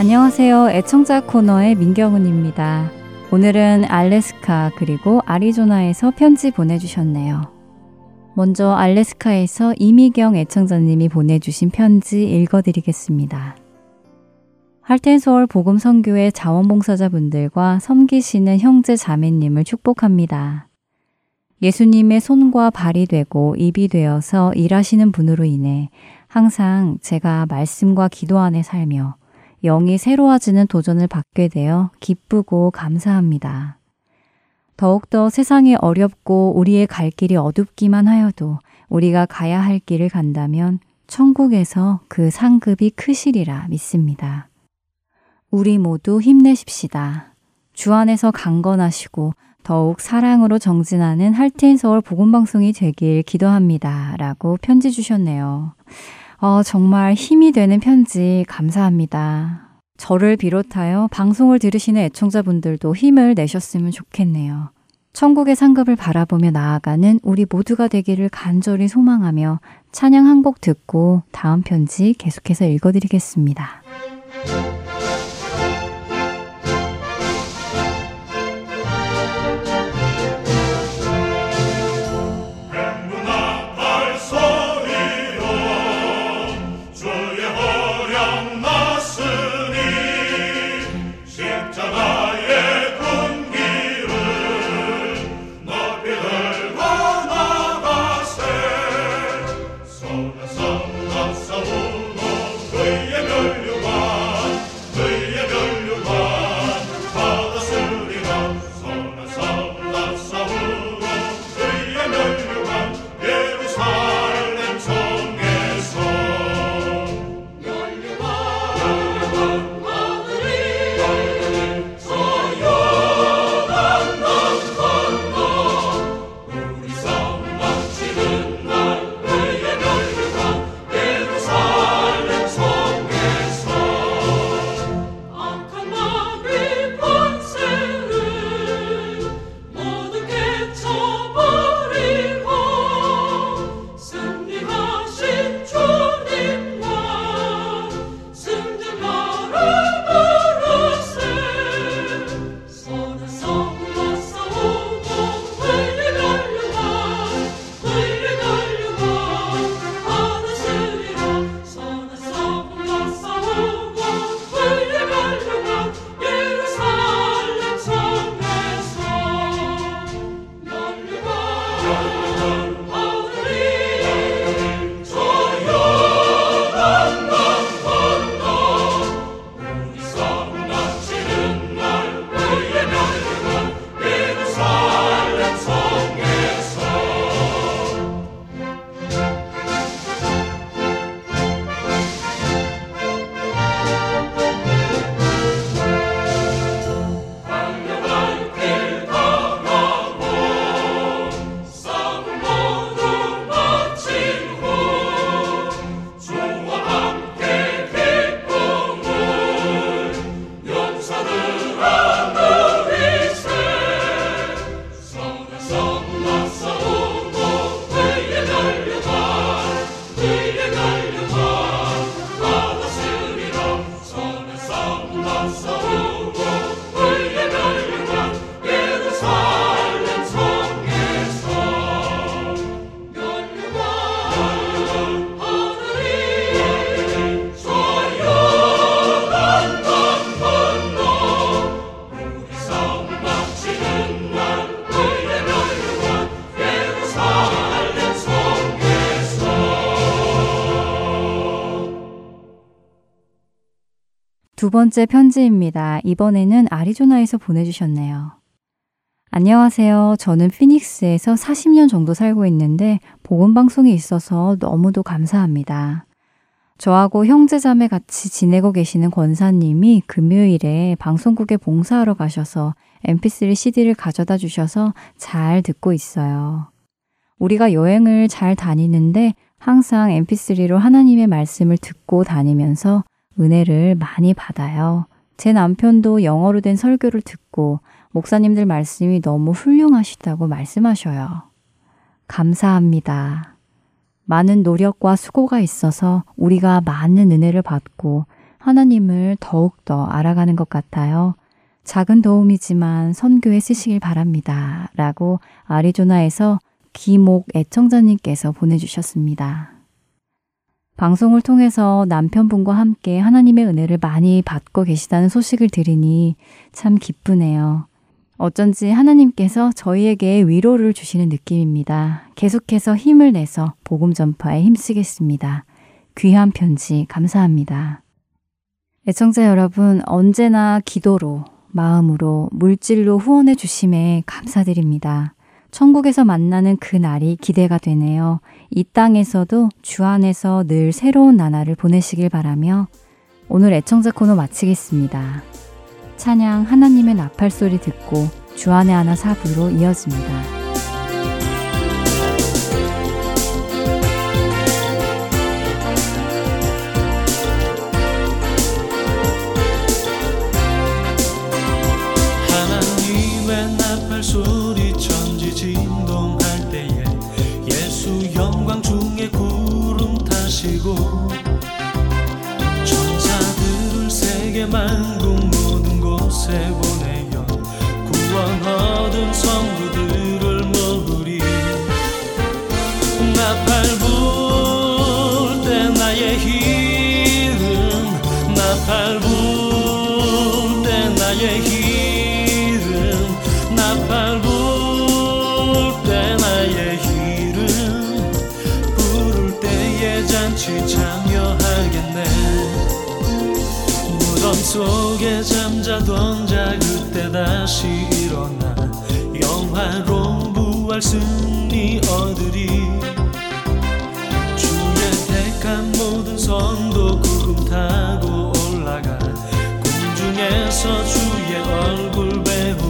안녕하세요. 애청자 코너의 민경은입니다. 오늘은 알래스카 그리고 아리조나에서 편지 보내주셨네요. 먼저 알래스카에서 이미경 애청자님이 보내주신 편지 읽어드리겠습니다. 할텐서울 복음선교회 자원봉사자분들과 섬기시는 형제 자매님을 축복합니다. 예수님의 손과 발이 되고 입이 되어서 일하시는 분으로 인해 항상 제가 말씀과 기도 안에 살며 영이 새로워지는 도전을 받게 되어 기쁘고 감사합니다. 더욱더 세상이 어렵고 우리의 갈 길이 어둡기만 하여도 우리가 가야 할 길을 간다면 천국에서 그 상급이 크시리라 믿습니다. 우리 모두 힘내십시다. 주 안에서 강건하시고 더욱 사랑으로 정진하는 할텐 서울 복음방송이 되길 기도합니다. 라고 편지 주셨네요. 어, 정말 힘이 되는 편지 감사합니다. 저를 비롯하여 방송을 들으시는 애청자분들도 힘을 내셨으면 좋겠네요. 천국의 상급을 바라보며 나아가는 우리 모두가 되기를 간절히 소망하며 찬양 한 곡 듣고 다음 편지 계속해서 읽어드리겠습니다. 두 번째 편지입니다. 이번에는 아리조나에서 보내주셨네요. 안녕하세요. 저는 피닉스에서 40년 정도 살고 있는데 보건방송이 있어서 너무도 감사합니다. 저하고 형제자매 같이 지내고 계시는 권사님이 금요일에 방송국에 봉사하러 가셔서 mp3 CD를 가져다 주셔서 잘 듣고 있어요. 우리가 여행을 잘 다니는데 항상 mp3로 하나님의 말씀을 듣고 다니면서 은혜를 많이 받아요. 제 남편도 영어로 된 설교를 듣고 목사님들 말씀이 너무 훌륭하시다고 말씀하셔요. 감사합니다. 많은 노력과 수고가 있어서 우리가 많은 은혜를 받고 하나님을 더욱더 알아가는 것 같아요. 작은 도움이지만 선교에 쓰시길 바랍니다. 라고 아리조나에서 기목 애청자님께서 보내주셨습니다. 방송을 통해서 남편분과 함께 하나님의 은혜를 많이 받고 계시다는 소식을 들으니 참 기쁘네요. 어쩐지 하나님께서 저희에게 위로를 주시는 느낌입니다. 계속해서 힘을 내서 복음 전파에 힘쓰겠습니다. 귀한 편지 감사합니다. 애청자 여러분, 언제나 기도로, 마음으로, 물질로 후원해 주심에 감사드립니다. 천국에서 만나는 그 날이 기대가 되네요. 이 땅에서도 주 안에서 늘 새로운 나날을 보내시길 바라며 오늘 애청자 코너 마치겠습니다. 찬양 하나님의 나팔 소리 듣고 주안의 하나 사부로 이어집니다. 속에 잠자던 자 그때 다시 일어나 영화로 부활 승리 얻으리. 주의 택한 모든 성도 구름 타고 올라가. 공중에서 주의 얼굴 배우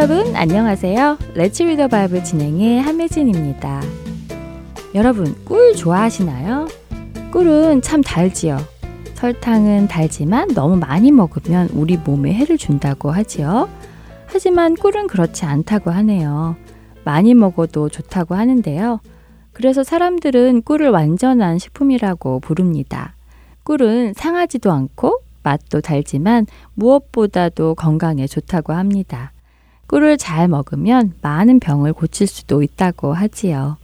여러분 안녕하세요. 레츠 리더 바이블 진행의 한매진입니다. 여러분 꿀 좋아하시나요? 꿀은 참 달지요. 설탕은 달지만 너무 많이 먹으면 우리 몸에 해를 준다고 하지요. 하지만 꿀은 그렇지 않다고 하네요. 많이 먹어도 좋다고 하는데요. 그래서 사람들은 꿀을 완전한 식품이라고 부릅니다. 꿀은 상하지도 않고 맛도 달지만 무엇보다도 건강에 좋다고 합니다. 꿀을 잘 먹으면 많은 병을 고칠 수도 있다고 하지요.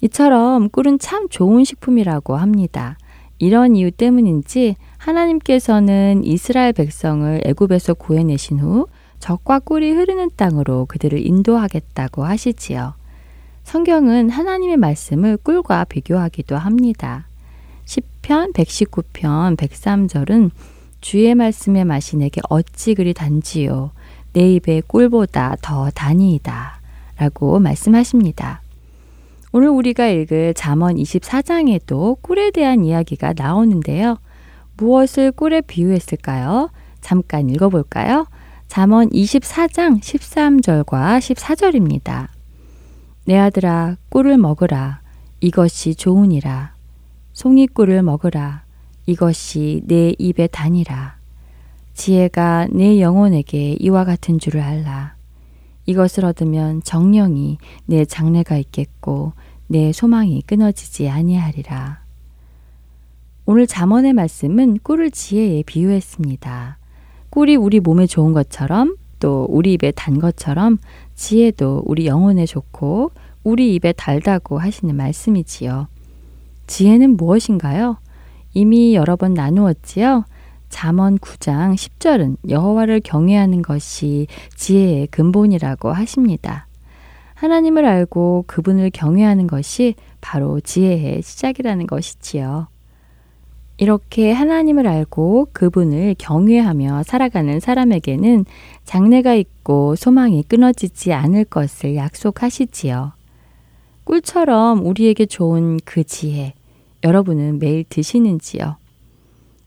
이처럼 꿀은 참 좋은 식품이라고 합니다. 이런 이유 때문인지 하나님께서는 이스라엘 백성을 애굽에서 구해내신 후 적과 꿀이 흐르는 땅으로 그들을 인도하겠다고 하시지요. 성경은 하나님의 말씀을 꿀과 비교하기도 합니다. 10편 119편 103절은 주의 말씀의 내게 어찌 그리 단지요 내 입에 꿀보다 더 다니이다 라고 말씀하십니다. 오늘 우리가 읽을 잠언 24장에도 꿀에 대한 이야기가 나오는데요. 무엇을 꿀에 비유했을까요? 잠깐 읽어볼까요? 잠언 24장 13절과 14절입니다. 내 아들아 꿀을 먹으라 이것이 좋으니라 송이 꿀을 먹으라 이것이 내 입에 다니라 지혜가 내 영혼에게 이와 같은 줄을 알라 이것을 얻으면 정령이 내 장래가 있겠고 내 소망이 끊어지지 아니하리라. 오늘 잠언의 말씀은 꿀을 지혜에 비유했습니다. 꿀이 우리 몸에 좋은 것처럼 또 우리 입에 단 것처럼 지혜도 우리 영혼에 좋고 우리 입에 달다고 하시는 말씀이지요. 지혜는 무엇인가요? 이미 여러 번 나누었지요. 잠언 9장 10절은 여호와를 경외하는 것이 지혜의 근본이라고 하십니다. 하나님을 알고 그분을 경외하는 것이 바로 지혜의 시작이라는 것이지요. 이렇게 하나님을 알고 그분을 경외하며 살아가는 사람에게는 장래가 있고 소망이 끊어지지 않을 것을 약속하시지요. 꿀처럼 우리에게 좋은 그 지혜, 여러분은 매일 드시는지요?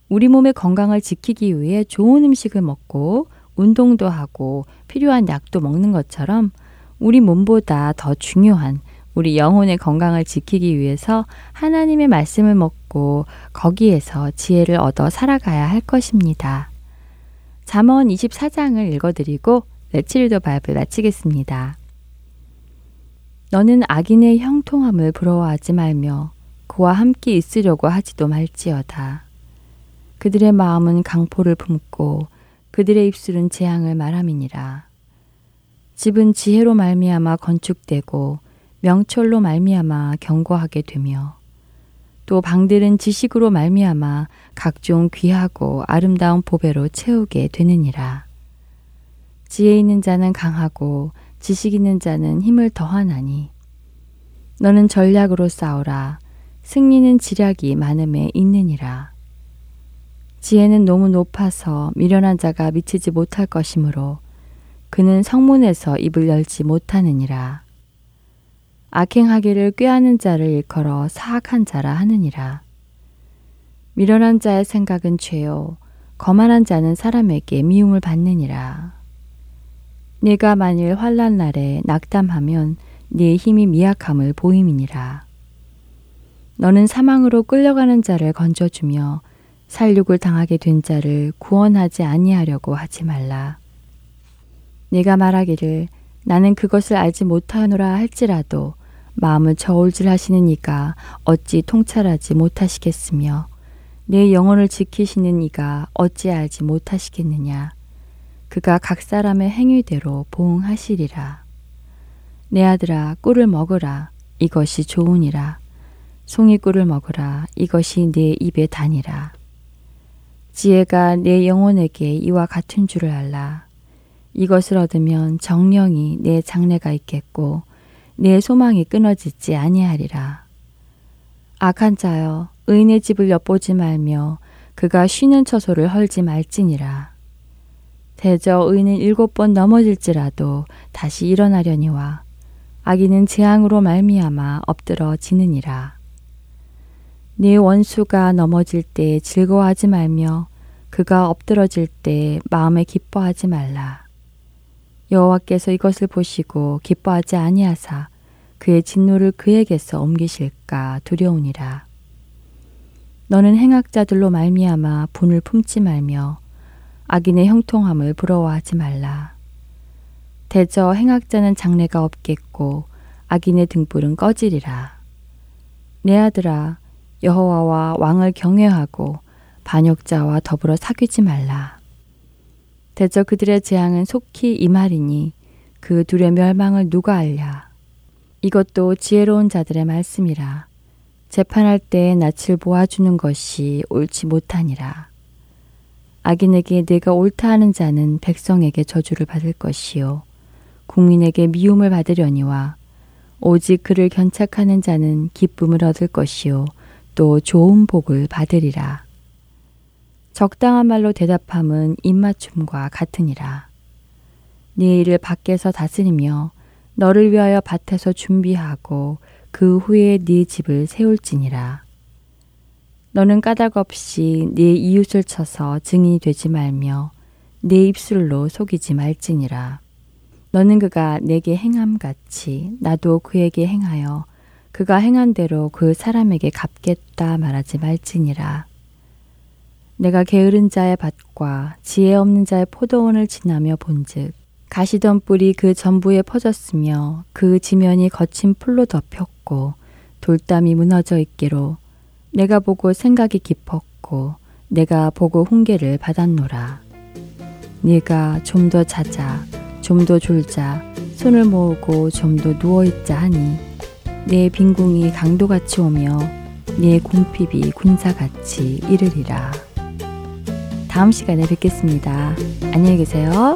우리 몸의 건강을 지키기 위해 좋은 음식을 먹고 운동도 하고 필요한 약도 먹는 것처럼 우리 몸보다 더 중요한 우리 영혼의 건강을 지키기 위해서 하나님의 말씀을 먹고 거기에서 지혜를 얻어 살아가야 할 것입니다. 잠언 24장을 읽어드리고 레치리더 바이블 마치겠습니다. 너는 악인의 형통함을 부러워하지 말며 그와 함께 있으려고 하지도 말지어다. 그들의 마음은 강포를 품고 그들의 입술은 재앙을 말함이니라. 집은 지혜로 말미암아 건축되고 명철로 말미암아 견고하게 되며 또 방들은 지식으로 말미암아 각종 귀하고 아름다운 보배로 채우게 되느니라. 지혜 있는 자는 강하고 지식 있는 자는 힘을 더하나니 너는 전략으로 싸우라 승리는 지략이 많음에 있느니라. 지혜는 너무 높아서 미련한 자가 미치지 못할 것이므로 그는 성문에서 입을 열지 못하느니라. 악행하기를 꾀하는 자를 일컬어 사악한 자라 하느니라. 미련한 자의 생각은 죄요. 거만한 자는 사람에게 미움을 받느니라. 네가 만일 환란 날에 낙담하면 네 힘이 미약함을 보임이니라. 너는 사망으로 끌려가는 자를 건져주며 살육을 당하게 된 자를 구원하지 아니하려고 하지 말라. 네가 말하기를 나는 그것을 알지 못하노라 할지라도 마음을 저울질하시는 이가 어찌 통찰하지 못하시겠으며 내 영혼을 지키시는 이가 어찌 알지 못하시겠느냐. 그가 각 사람의 행위대로 보응하시리라. 내 아들아 꿀을 먹으라 이것이 좋으니라. 송이 꿀을 먹으라 이것이 내 입에 다니라. 지혜가 내 영혼에게 이와 같은 줄을 알라. 이것을 얻으면 정령이 내 장래가 있겠고 내 소망이 끊어지지 아니하리라. 악한 자여 의인의 집을 엿보지 말며 그가 쉬는 처소를 헐지 말지니라. 대저 의인은 일곱 번 넘어질지라도 다시 일어나려니와 악인은 재앙으로 말미암아 엎드러지느니라. 네 원수가 넘어질 때 즐거워하지 말며 그가 엎드러질 때 마음에 기뻐하지 말라. 여호와께서 이것을 보시고 기뻐하지 아니하사 그의 진노를 그에게서 옮기실까 두려우니라. 너는 행악자들로 말미암아 분을 품지 말며 악인의 형통함을 부러워하지 말라. 대저 행악자는 장래가 없겠고 악인의 등불은 꺼지리라. 내 아들아 여호와와 왕을 경외하고 반역자와 더불어 사귀지 말라. 대저 그들의 재앙은 속히 임하리니 그 둘의 멸망을 누가 알랴. 이것도 지혜로운 자들의 말씀이라. 재판할 때 낯을 보아주는 것이 옳지 못하니라. 악인에게 내가 옳다 하는 자는 백성에게 저주를 받을 것이요. 국민에게 미움을 받으려니와 오직 그를 견착하는 자는 기쁨을 얻을 것이요. 또 좋은 복을 받으리라. 적당한 말로 대답함은 입맞춤과 같으니라. 네 일을 밖에서 다스리며 너를 위하여 밭에서 준비하고 그 후에 네 집을 세울지니라. 너는 까닭 없이 네 이웃을 쳐서 증인이 되지 말며 네 입술로 속이지 말지니라. 너는 그가 내게 행함 같이 나도 그에게 행하여 그가 행한 대로 그 사람에게 갚겠다 말하지 말지니라. 내가 게으른 자의 밭과 지혜 없는 자의 포도원을 지나며 본즉 가시던 뿔이 그 전부에 퍼졌으며 그 지면이 거친 풀로 덮였고 돌담이 무너져 있기로 내가 보고 생각이 깊었고 내가 보고 훈계를 받았노라. 네가 좀 더 자자, 좀 더 졸자, 손을 모으고 좀 더 누워 있자 하니 내 빈궁이 강도같이 오며 내 궁핍이 군사같이 이르리라. 다음 시간에 뵙겠습니다. 안녕히 계세요.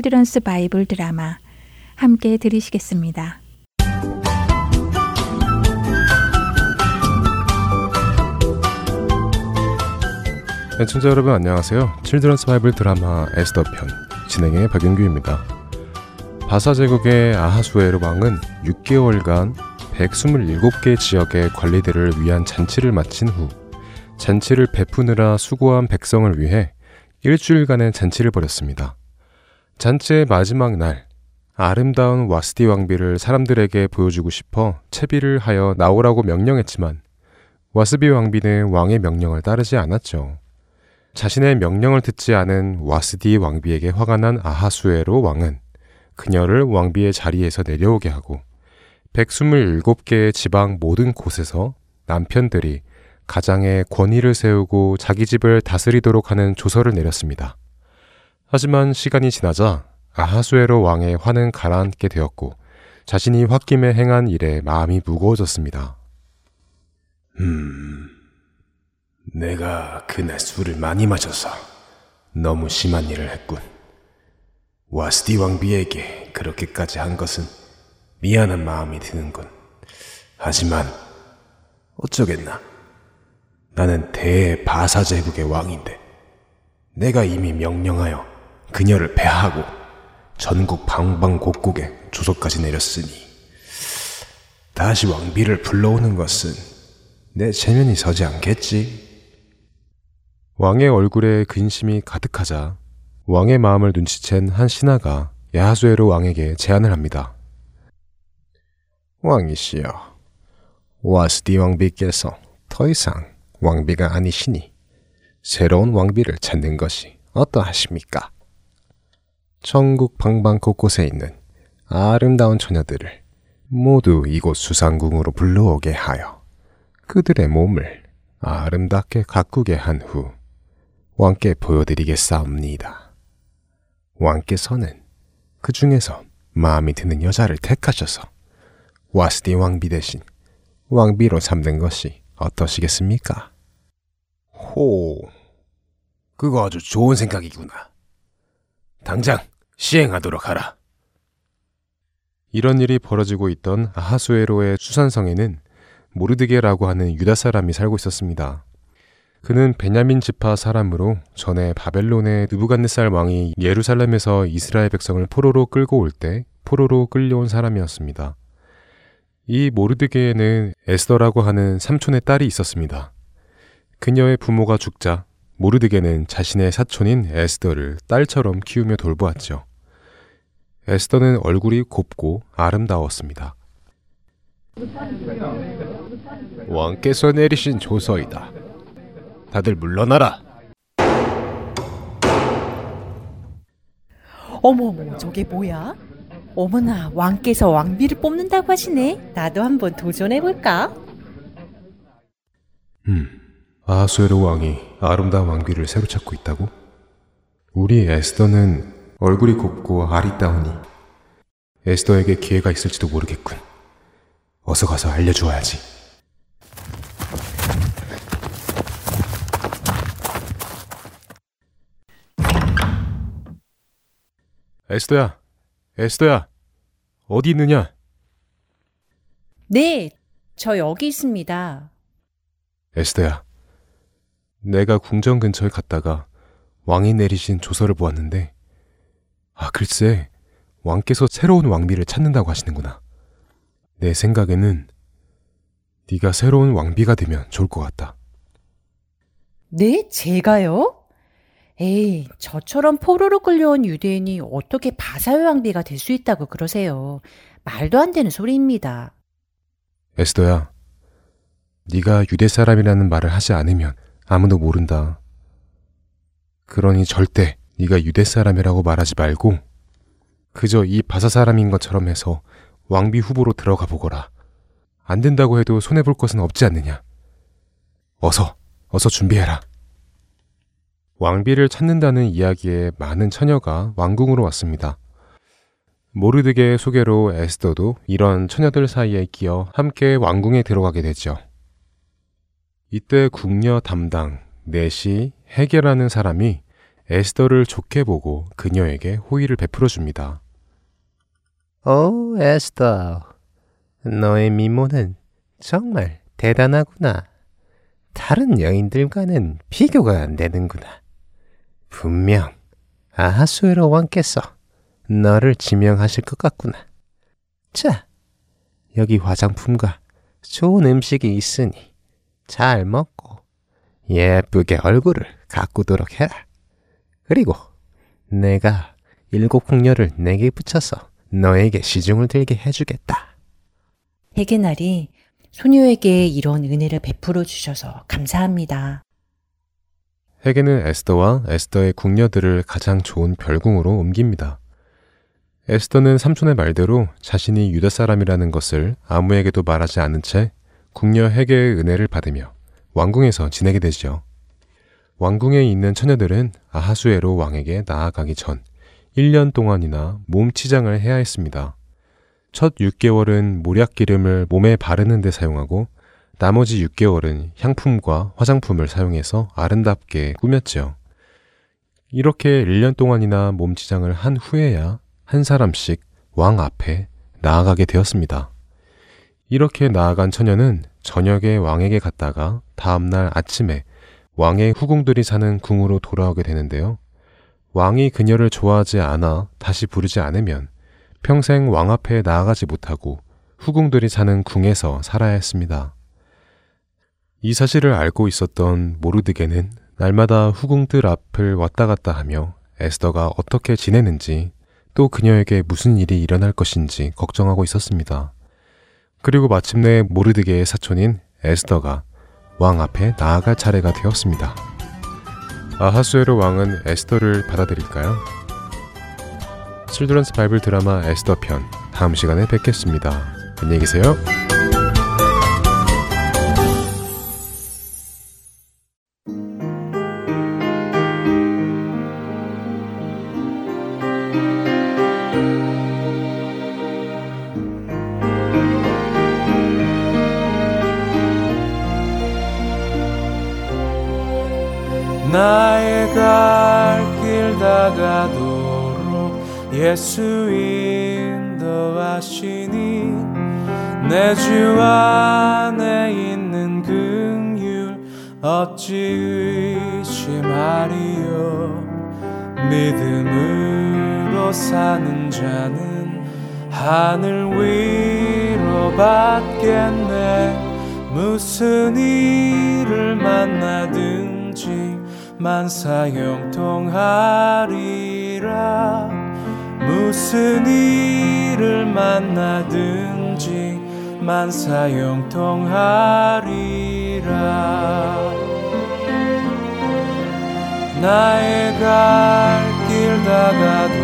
Children's Bible 드라마 함께 들으시겠습니다. 애청자 여러분 안녕하세요. Children's Bible 드라마 에스더 편 진행의 박윤규입니다. 바사 제국의 아하수에르 왕은 6개월간 127개 지역의 관리들을 위한 잔치를 마친 후 잔치를 베푸느라 수고한 백성을 위해 일주일간의 잔치를 벌였습니다. 잔치의 마지막 날 아름다운 와스디 왕비를 사람들에게 보여주고 싶어 채비를 하여 나오라고 명령했지만 와스비 왕비는 왕의 명령을 따르지 않았죠. 자신의 명령을 듣지 않은 와스디 왕비에게 화가 난 아하수에로 왕은 그녀를 왕비의 자리에서 내려오게 하고 127개의 지방 모든 곳에서 남편들이 가장의 권위를 세우고 자기 집을 다스리도록 하는 조서를 내렸습니다. 하지만 시간이 지나자 아하수에로 왕의 화는 가라앉게 되었고 자신이 홧김에 행한 일에 마음이 무거워졌습니다. 음, 내가 그날 술을 많이 마셔서 너무 심한 일을 했군. 와스디 왕비에게 그렇게까지 한 것은 미안한 마음이 드는군. 하지만 어쩌겠나. 나는 대바사 제국의 왕인데 내가 이미 명령하여 그녀를 배하고 전국 방방곡곡에 조서까지 내렸으니 다시 왕비를 불러오는 것은 내 체면이 서지 않겠지. 왕의 얼굴에 근심이 가득하자 왕의 마음을 눈치챈 한 신하가 야하수에로 왕에게 제안을 합니다. 왕이시여, 와스디 왕비께서 더 이상 왕비가 아니시니 새로운 왕비를 찾는 것이 어떠하십니까? 전국 방방 곳곳에 있는 아름다운 처녀들을 모두 이곳 수상궁으로 불러오게 하여 그들의 몸을 아름답게 가꾸게 한 후 왕께 보여드리겠사옵니다. 왕께서는 그 중에서 마음이 드는 여자를 택하셔서 와스디 왕비 대신 왕비로 삼는 것이 어떠시겠습니까? 호, 그거 아주 좋은 생각이구나. 당장 시행하도록 하라. 이런 일이 벌어지고 있던 아하수에로의 수산성에는 모르드게라고 하는 유다 사람이 살고 있었습니다. 그는 베냐민 지파 사람으로 전에 바벨론의 느부갓네살 왕이 예루살렘에서 이스라엘 백성을 포로로 끌고 올 때 포로로 끌려온 사람이었습니다. 이 모르드게에는 에스더라고 하는 삼촌의 딸이 있었습니다. 그녀의 부모가 죽자 모르드게는 자신의 사촌인 에스더를 딸처럼 키우며 돌보았죠. 에스더는 얼굴이 곱고 아름다웠습니다. 왕께서 내리신 조서이다. 다들 물러나라. 어머머, 저게 뭐야? 어머나, 왕께서 왕비를 뽑는다고 하시네. 나도 한번 도전해 볼까? 음, 아수에로 왕이 아름다운 왕비를 새로 찾고 있다고? 우리 에스더는 얼굴이 곱고 아리따우니 에스더에게 기회가 있을지도 모르겠군. 어서 가서 알려주어야지. 에스더야, 에스더야, 어디 있느냐? 네, 저 여기 있습니다. 에스더야, 내가 궁전 근처에 갔다가 왕이 내리신 조서를 보았는데, 아, 글쎄, 왕께서 새로운 왕비를 찾는다고 하시는구나. 내 생각에는 네가 새로운 왕비가 되면 좋을 것 같다. 네, 제가요? 에이, 저처럼 포로로 끌려온 유대인이 어떻게 바사의 왕비가 될 수 있다고 그러세요. 말도 안 되는 소리입니다. 에스더야, 네가 유대 사람이라는 말을 하지 않으면 아무도 모른다. 그러니 절대 네가 유대 사람이라고 말하지 말고 그저 이 바사 사람인 것처럼 해서 왕비 후보로 들어가 보거라. 안 된다고 해도 손해 볼 것은 없지 않느냐. 어서, 어서 준비해라. 왕비를 찾는다는 이야기에 많은 처녀가 왕궁으로 왔습니다. 모르드게의 소개로 에스더도 이런 처녀들 사이에 끼어 함께 왕궁에 들어가게 되죠. 이때 궁녀 담당 넷이 해결하는 사람이 에스더를 좋게 보고 그녀에게 호의를 베풀어 줍니다. 오, 에스더. 너의 미모는 정말 대단하구나. 다른 여인들과는 비교가 안 되는구나. 분명 아하수에로 왕께서 너를 지명하실 것 같구나. 자, 여기 화장품과 좋은 음식이 있으니 잘 먹고 예쁘게 얼굴을 가꾸도록 해라. 그리고 내가 일곱 궁녀를 내게 붙여서 너에게 시중을 들게 해주겠다. 해계날이 소녀에게 이런 은혜를 베풀어 주셔서 감사합니다. 해게는 에스더와 에스더의 궁녀들을 가장 좋은 별궁으로 옮깁니다. 에스더는 삼촌의 말대로 자신이 유다 사람이라는 것을 아무에게도 말하지 않은 채 궁녀 해게의 은혜를 받으며 왕궁에서 지내게 되죠. 왕궁에 있는 처녀들은 아하수에로 왕에게 나아가기 전 1년 동안이나 몸 치장을 해야 했습니다. 첫 6개월은 모략 기름을 몸에 바르는 데 사용하고 나머지 6개월은 향품과 화장품을 사용해서 아름답게 꾸몄죠. 이렇게 1년 동안이나 몸 치장을 한 후에야 한 사람씩 왕 앞에 나아가게 되었습니다. 이렇게 나아간 처녀는 저녁에 왕에게 갔다가 다음날 아침에 왕의 후궁들이 사는 궁으로 돌아오게 되는데요. 왕이 그녀를 좋아하지 않아 다시 부르지 않으면 평생 왕 앞에 나아가지 못하고 후궁들이 사는 궁에서 살아야 했습니다. 이 사실을 알고 있었던 모르드게는 날마다 후궁들 앞을 왔다 갔다 하며 에스더가 어떻게 지내는지 또 그녀에게 무슨 일이 일어날 것인지 걱정하고 있었습니다. 그리고 마침내 모르드게의 사촌인 에스더가 왕 앞에 나아갈 차례가 되었습니다. 아하수에로 왕은 에스더를 받아들일까요? 칠드런스 바이블 드라마 에스더 편 다음 시간에 뵙겠습니다. 안녕히 계세요. 나의 갈 길 다가도록 예수 인도하시니 내 주 안에 있는 긍휼 어찌 의심하리요? 믿음으로 사는 자는 하늘 위로 받겠네. 무슨 일을 만나든지 만사형통하리라. 무슨 일을 만나든지 만사형통하리라. 나의 갈 길 다가도록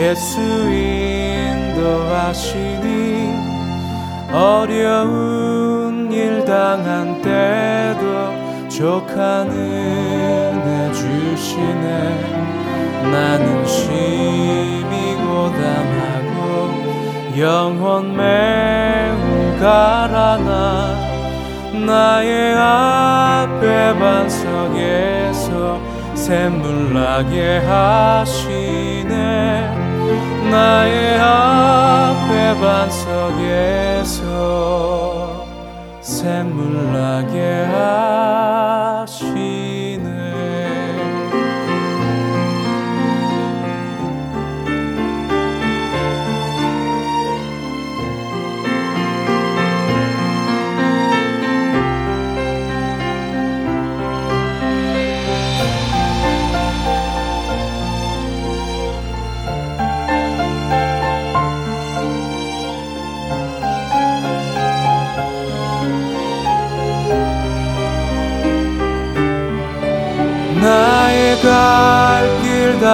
예수 인도하시니 어려운 일 당한 때도 족한 은혜 주시네. 나는 심히 고담하고 영혼 매우 가라나 나의 앞에 반석에서 샘물 나게 하시네. 나의 앞에 반석에서 샘물 나게 하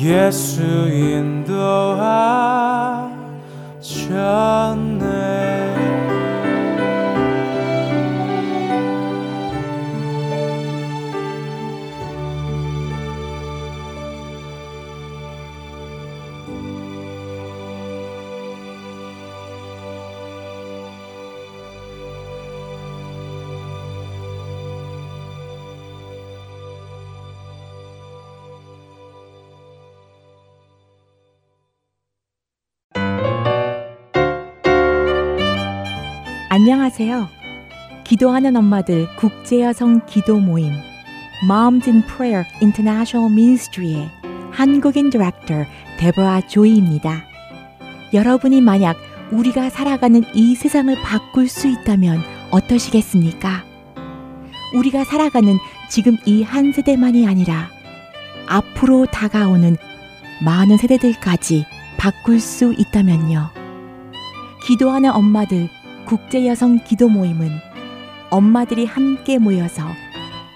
예수 인도하셨네 안녕하세요. 기도하는 엄마들 국제여성 기도 모임 Moms in Prayer International Ministry의 한국인 디렉터 데보라 조이입니다. 여러분이 만약 우리가 살아가는 이 세상을 바꿀 수 있다면 어떠시겠습니까? 우리가 살아가는 지금 이 한 세대만이 아니라 앞으로 다가오는 많은 세대들까지 바꿀 수 있다면요. 기도하는 엄마들 국제여성 기도 모임은 엄마들이 함께 모여서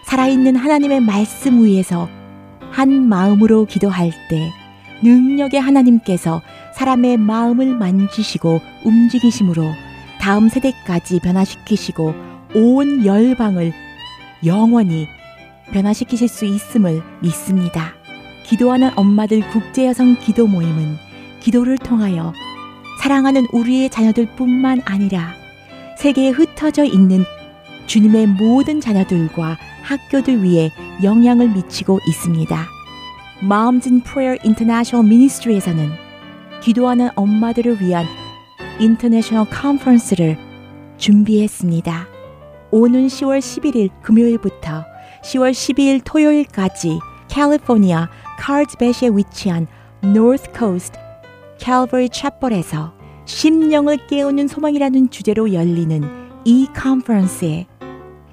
살아있는 하나님의 말씀 위에서 한 마음으로 기도할 때 능력의 하나님께서 사람의 마음을 만지시고 움직이심으로 다음 세대까지 변화시키시고 온 열방을 영원히 변화시키실 수 있음을 믿습니다. 기도하는 엄마들 국제여성 기도 모임은 기도를 통하여 사랑하는 우리의 자녀들 뿐만 아니라 세계에 흩어져 있는 주님의 모든 자녀들과 학교들 위해 영향을 미치고 있습니다. In Prayer International Ministry에서는 기도하는 엄마들을 위한 international conference를 준비했습니다. 오는 10월 11일 금요일부터 10월 12일 토요일까지 캘리포니아 카르츠베시에 위치한 North Coast 캘버리 찹벌에서 심령을 깨우는 소망이라는 주제로 열리는 이 컨퍼런스에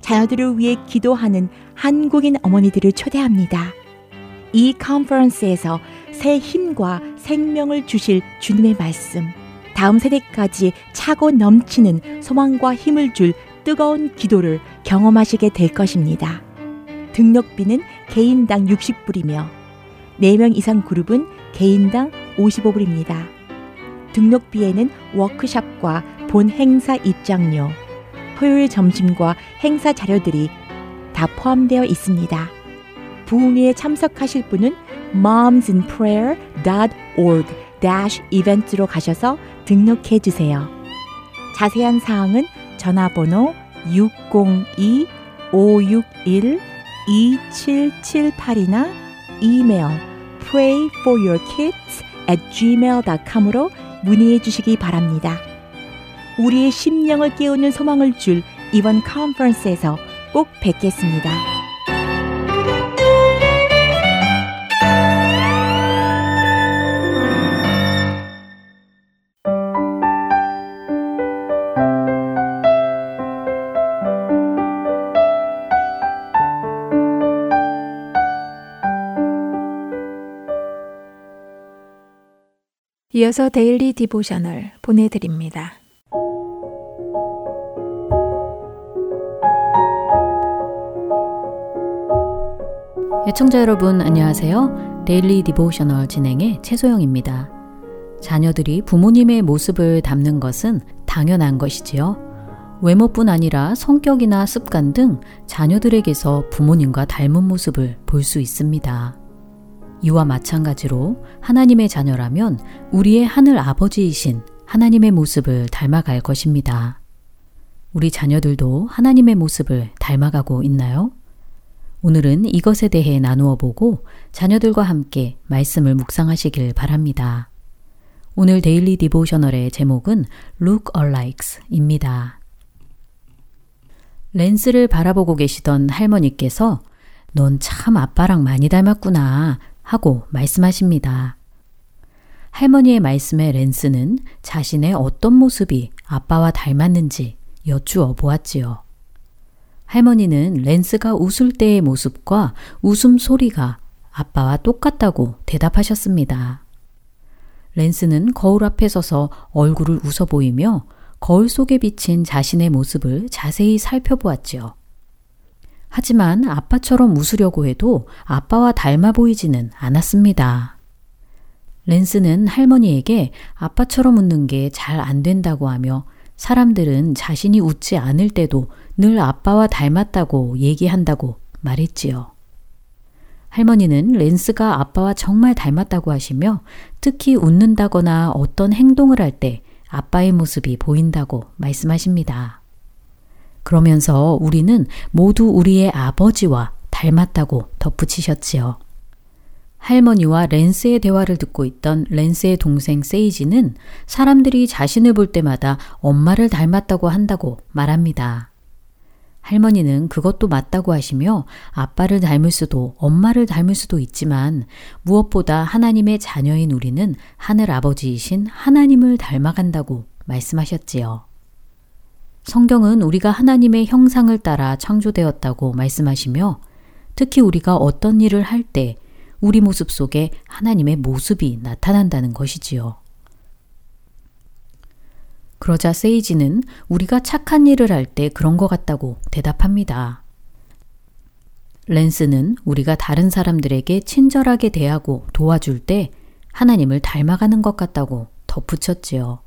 자녀들을 위해 기도하는 한국인 어머니들을 초대합니다. 이 컨퍼런스에서 새 힘과 생명을 주실 주님의 말씀, 다음 세대까지 차고 넘치는 소망과 힘을 줄 뜨거운 기도를 경험하시게 될 것입니다. 등록비는 개인당 60불이며 4명 이상 그룹은 개인당 55불입니다. 등록비에는 워크샵과 본 행사 입장료, 토요일 점심과 행사 자료들이 다 포함되어 있습니다. 부흥회에 참석하실 분은 momsinprayer.org event로 가셔서 등록해 주세요. 자세한 사항은 전화번호 602-561-2778이나 이메일 prayforyourkids at gmail.com으로 문의해 주시기 바랍니다. 우리의 심령을 깨우는 소망을 줄 이번 컨퍼런스에서 꼭 뵙겠습니다. 이어서 Daily Devotional 보내드립니다. 애청자 여러분 안녕하세요. Daily Devotional 진행의 최소영입니다. 자녀들이 부모님의 모습을 담는 것은 당연한 것이지요. 외모뿐 아니라 성격이나 습관 등 자녀들에게서 부모님과 닮은 모습을 볼 수 있습니다. 이와 마찬가지로 하나님의 자녀라면 우리의 하늘 아버지이신 하나님의 모습을 닮아갈 것입니다. 우리 자녀들도 하나님의 모습을 닮아가고 있나요? 오늘은 이것에 대해 나누어 보고 자녀들과 함께 말씀을 묵상하시길 바랍니다. 오늘 데일리 디보셔널의 제목은 Look Alikes입니다. 렌스를 바라보고 계시던 할머니께서 넌 참 아빠랑 많이 닮았구나 하고 말씀하십니다. 할머니의 말씀에 렌스는 자신의 어떤 모습이 아빠와 닮았는지 여쭈어 보았지요. 할머니는 렌스가 웃을 때의 모습과 웃음 소리가 아빠와 똑같다고 대답하셨습니다. 렌스는 거울 앞에 서서 얼굴을 웃어 보이며 거울 속에 비친 자신의 모습을 자세히 살펴보았지요. 하지만 아빠처럼 웃으려고 해도 아빠와 닮아 보이지는 않았습니다. 렌스는 할머니에게 아빠처럼 웃는 게 잘 안 된다고 하며 사람들은 자신이 웃지 않을 때도 늘 아빠와 닮았다고 얘기한다고 말했지요. 할머니는 렌스가 아빠와 정말 닮았다고 하시며 특히 웃는다거나 어떤 행동을 할 때 아빠의 모습이 보인다고 말씀하십니다. 그러면서 우리는 모두 우리의 아버지와 닮았다고 덧붙이셨지요. 할머니와 렌스의 대화를 듣고 있던 렌스의 동생 세이지는 사람들이 자신을 볼 때마다 엄마를 닮았다고 한다고 말합니다. 할머니는 그것도 맞다고 하시며 아빠를 닮을 수도 엄마를 닮을 수도 있지만 무엇보다 하나님의 자녀인 우리는 하늘 아버지이신 하나님을 닮아간다고 말씀하셨지요. 성경은 우리가 하나님의 형상을 따라 창조되었다고 말씀하시며 특히 우리가 어떤 일을 할 때 우리 모습 속에 하나님의 모습이 나타난다는 것이지요. 그러자 세이지는 우리가 착한 일을 할 때 그런 것 같다고 대답합니다. 랜스는 우리가 다른 사람들에게 친절하게 대하고 도와줄 때 하나님을 닮아가는 것 같다고 덧붙였지요.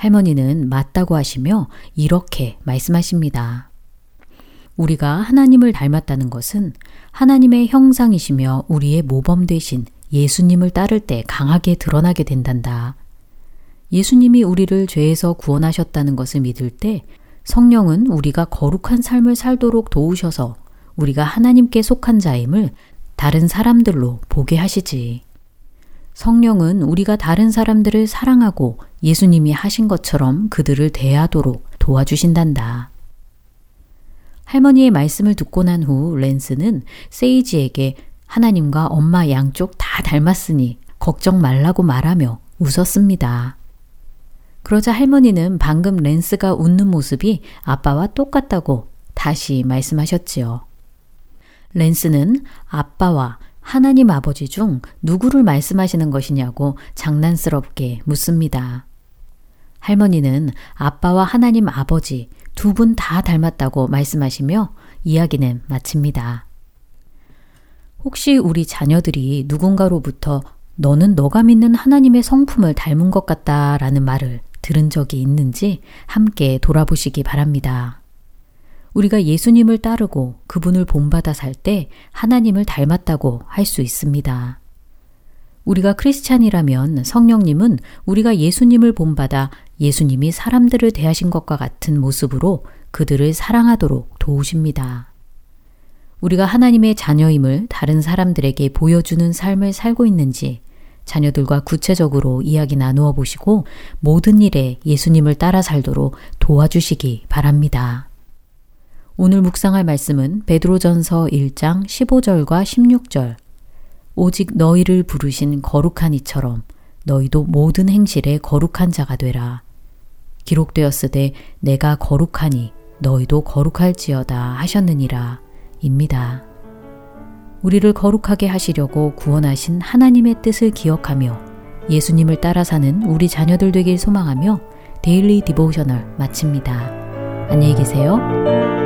할머니는 맞다고 하시며 이렇게 말씀하십니다. 우리가 하나님을 닮았다는 것은 하나님의 형상이시며 우리의 모범 되신 예수님을 따를 때 강하게 드러나게 된단다. 예수님이 우리를 죄에서 구원하셨다는 것을 믿을 때 성령은 우리가 거룩한 삶을 살도록 도우셔서 우리가 하나님께 속한 자임을 다른 사람들로 보게 하시지. 성령은 우리가 다른 사람들을 사랑하고 예수님이 하신 것처럼 그들을 대하도록 도와주신단다. 할머니의 말씀을 듣고 난 후 랜스는 세이지에게 하나님과 엄마 양쪽 다 닮았으니 걱정 말라고 말하며 웃었습니다. 그러자 할머니는 방금 랜스가 웃는 모습이 아빠와 똑같다고 다시 말씀하셨지요. 랜스는 아빠와 하나님 아버지 중 누구를 말씀하시는 것이냐고 장난스럽게 묻습니다. 할머니는 아빠와 하나님 아버지 두 분 다 닮았다고 말씀하시며 이야기는 마칩니다. 혹시 우리 자녀들이 누군가로부터 너는 너가 믿는 하나님의 성품을 닮은 것 같다 라는 말을 들은 적이 있는지 함께 돌아보시기 바랍니다. 우리가 예수님을 따르고 그분을 본받아 살 때 하나님을 닮았다고 할 수 있습니다. 우리가 크리스찬이라면 성령님은 우리가 예수님을 본받아 예수님이 사람들을 대하신 것과 같은 모습으로 그들을 사랑하도록 도우십니다. 우리가 하나님의 자녀임을 다른 사람들에게 보여주는 삶을 살고 있는지 자녀들과 구체적으로 이야기 나누어 보시고 모든 일에 예수님을 따라 살도록 도와주시기 바랍니다. 오늘 묵상할 말씀은 베드로전서 1장 15절과 16절. 오직 너희를 부르신 거룩한 이처럼 너희도 모든 행실에 거룩한 자가 되라. 기록되었으되 내가 거룩하니 너희도 거룩할지어다 하셨느니라. 입니다. 우리를 거룩하게 하시려고 구원하신 하나님의 뜻을 기억하며 예수님을 따라 사는 우리 자녀들 되길 소망하며 데일리 디보셔널 마칩니다. 안녕히 계세요.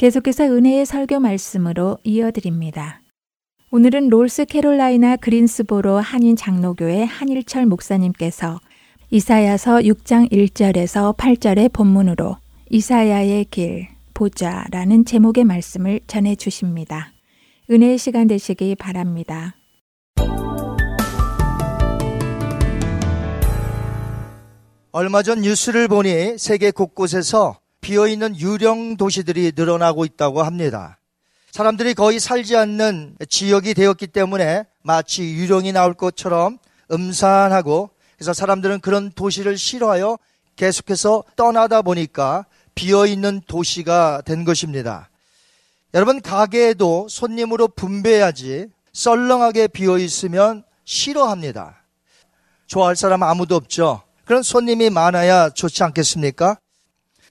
계속해서 은혜의 설교 말씀으로 이어드립니다. 오늘은 롤스 캐롤라이나 그린스보로 한인 장로교회 한일철 목사님께서 이사야서 6장 1절에서 8절의 본문으로 이사야의 길 보자라는 제목의 말씀을 전해 주십니다. 은혜의 시간 되시기 바랍니다. 얼마 전 뉴스를 보니 세계 곳곳에서 비어있는 유령 도시들이 늘어나고 있다고 합니다. 사람들이 거의 살지 않는 지역이 되었기 때문에 마치 유령이 나올 것처럼 음산하고 그래서 사람들은 그런 도시를 싫어하여 계속해서 떠나다 보니까 비어 있는 도시가 된 것입니다. 여러분 가게에도 손님으로 분배해야지 썰렁하게 비어 있으면 싫어합니다. 좋아할 사람 아무도 없죠. 그런 손님이 많아야 좋지 않겠습니까?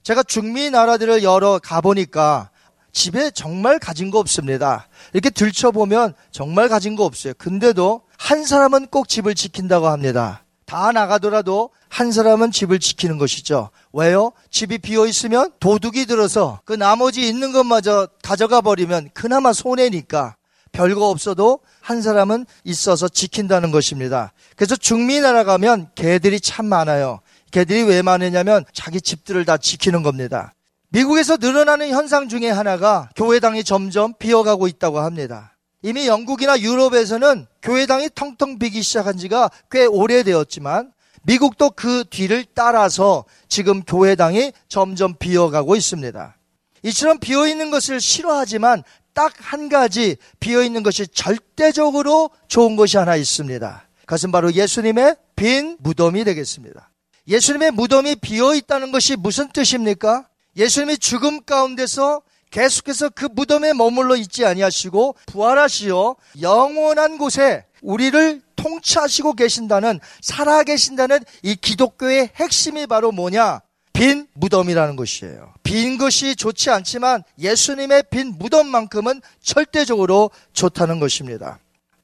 제가 중미 나라들을 여러 가보니까 집에 정말 가진 거 없습니다. 이렇게 들춰보면 정말 가진 거 없어요. 근데도 한 사람은 꼭 집을 지킨다고 합니다. 다 나가더라도 한 사람은 집을 지키는 것이죠. 왜요? 집이 비어 있으면 도둑이 들어서 그 나머지 있는 것마저 가져가 버리면 그나마 손해니까 별거 없어도 한 사람은 있어서 지킨다는 것입니다. 그래서 중미 나라 가면 개들이 참 많아요. 개들이 왜 많으냐면 자기 집들을 다 지키는 겁니다. 미국에서 늘어나는 현상 중에 하나가 교회당이 점점 비어가고 있다고 합니다. 이미 영국이나 유럽에서는 교회당이 텅텅 비기 시작한 지가 꽤 오래되었지만 미국도 그 뒤를 따라서 지금 교회당이 점점 비어가고 있습니다. 이처럼 비어 있는 것을 싫어하지만 딱 한 가지 비어 있는 것이 절대적으로 좋은 것이 하나 있습니다. 그것은 바로 예수님의 빈 무덤이 되겠습니다. 예수님의 무덤이 비어 있다는 것이 무슨 뜻입니까? 예수님이 죽음 가운데서 계속해서 그 무덤에 머물러 있지 아니하시고 부활하시어 영원한 곳에 우리를 통치하시고 계신다는 살아 계신다는 이 기독교의 핵심이 바로 뭐냐? 빈 무덤이라는 것이에요. 빈 것이 좋지 않지만 예수님의 빈 무덤만큼은 절대적으로 좋다는 것입니다.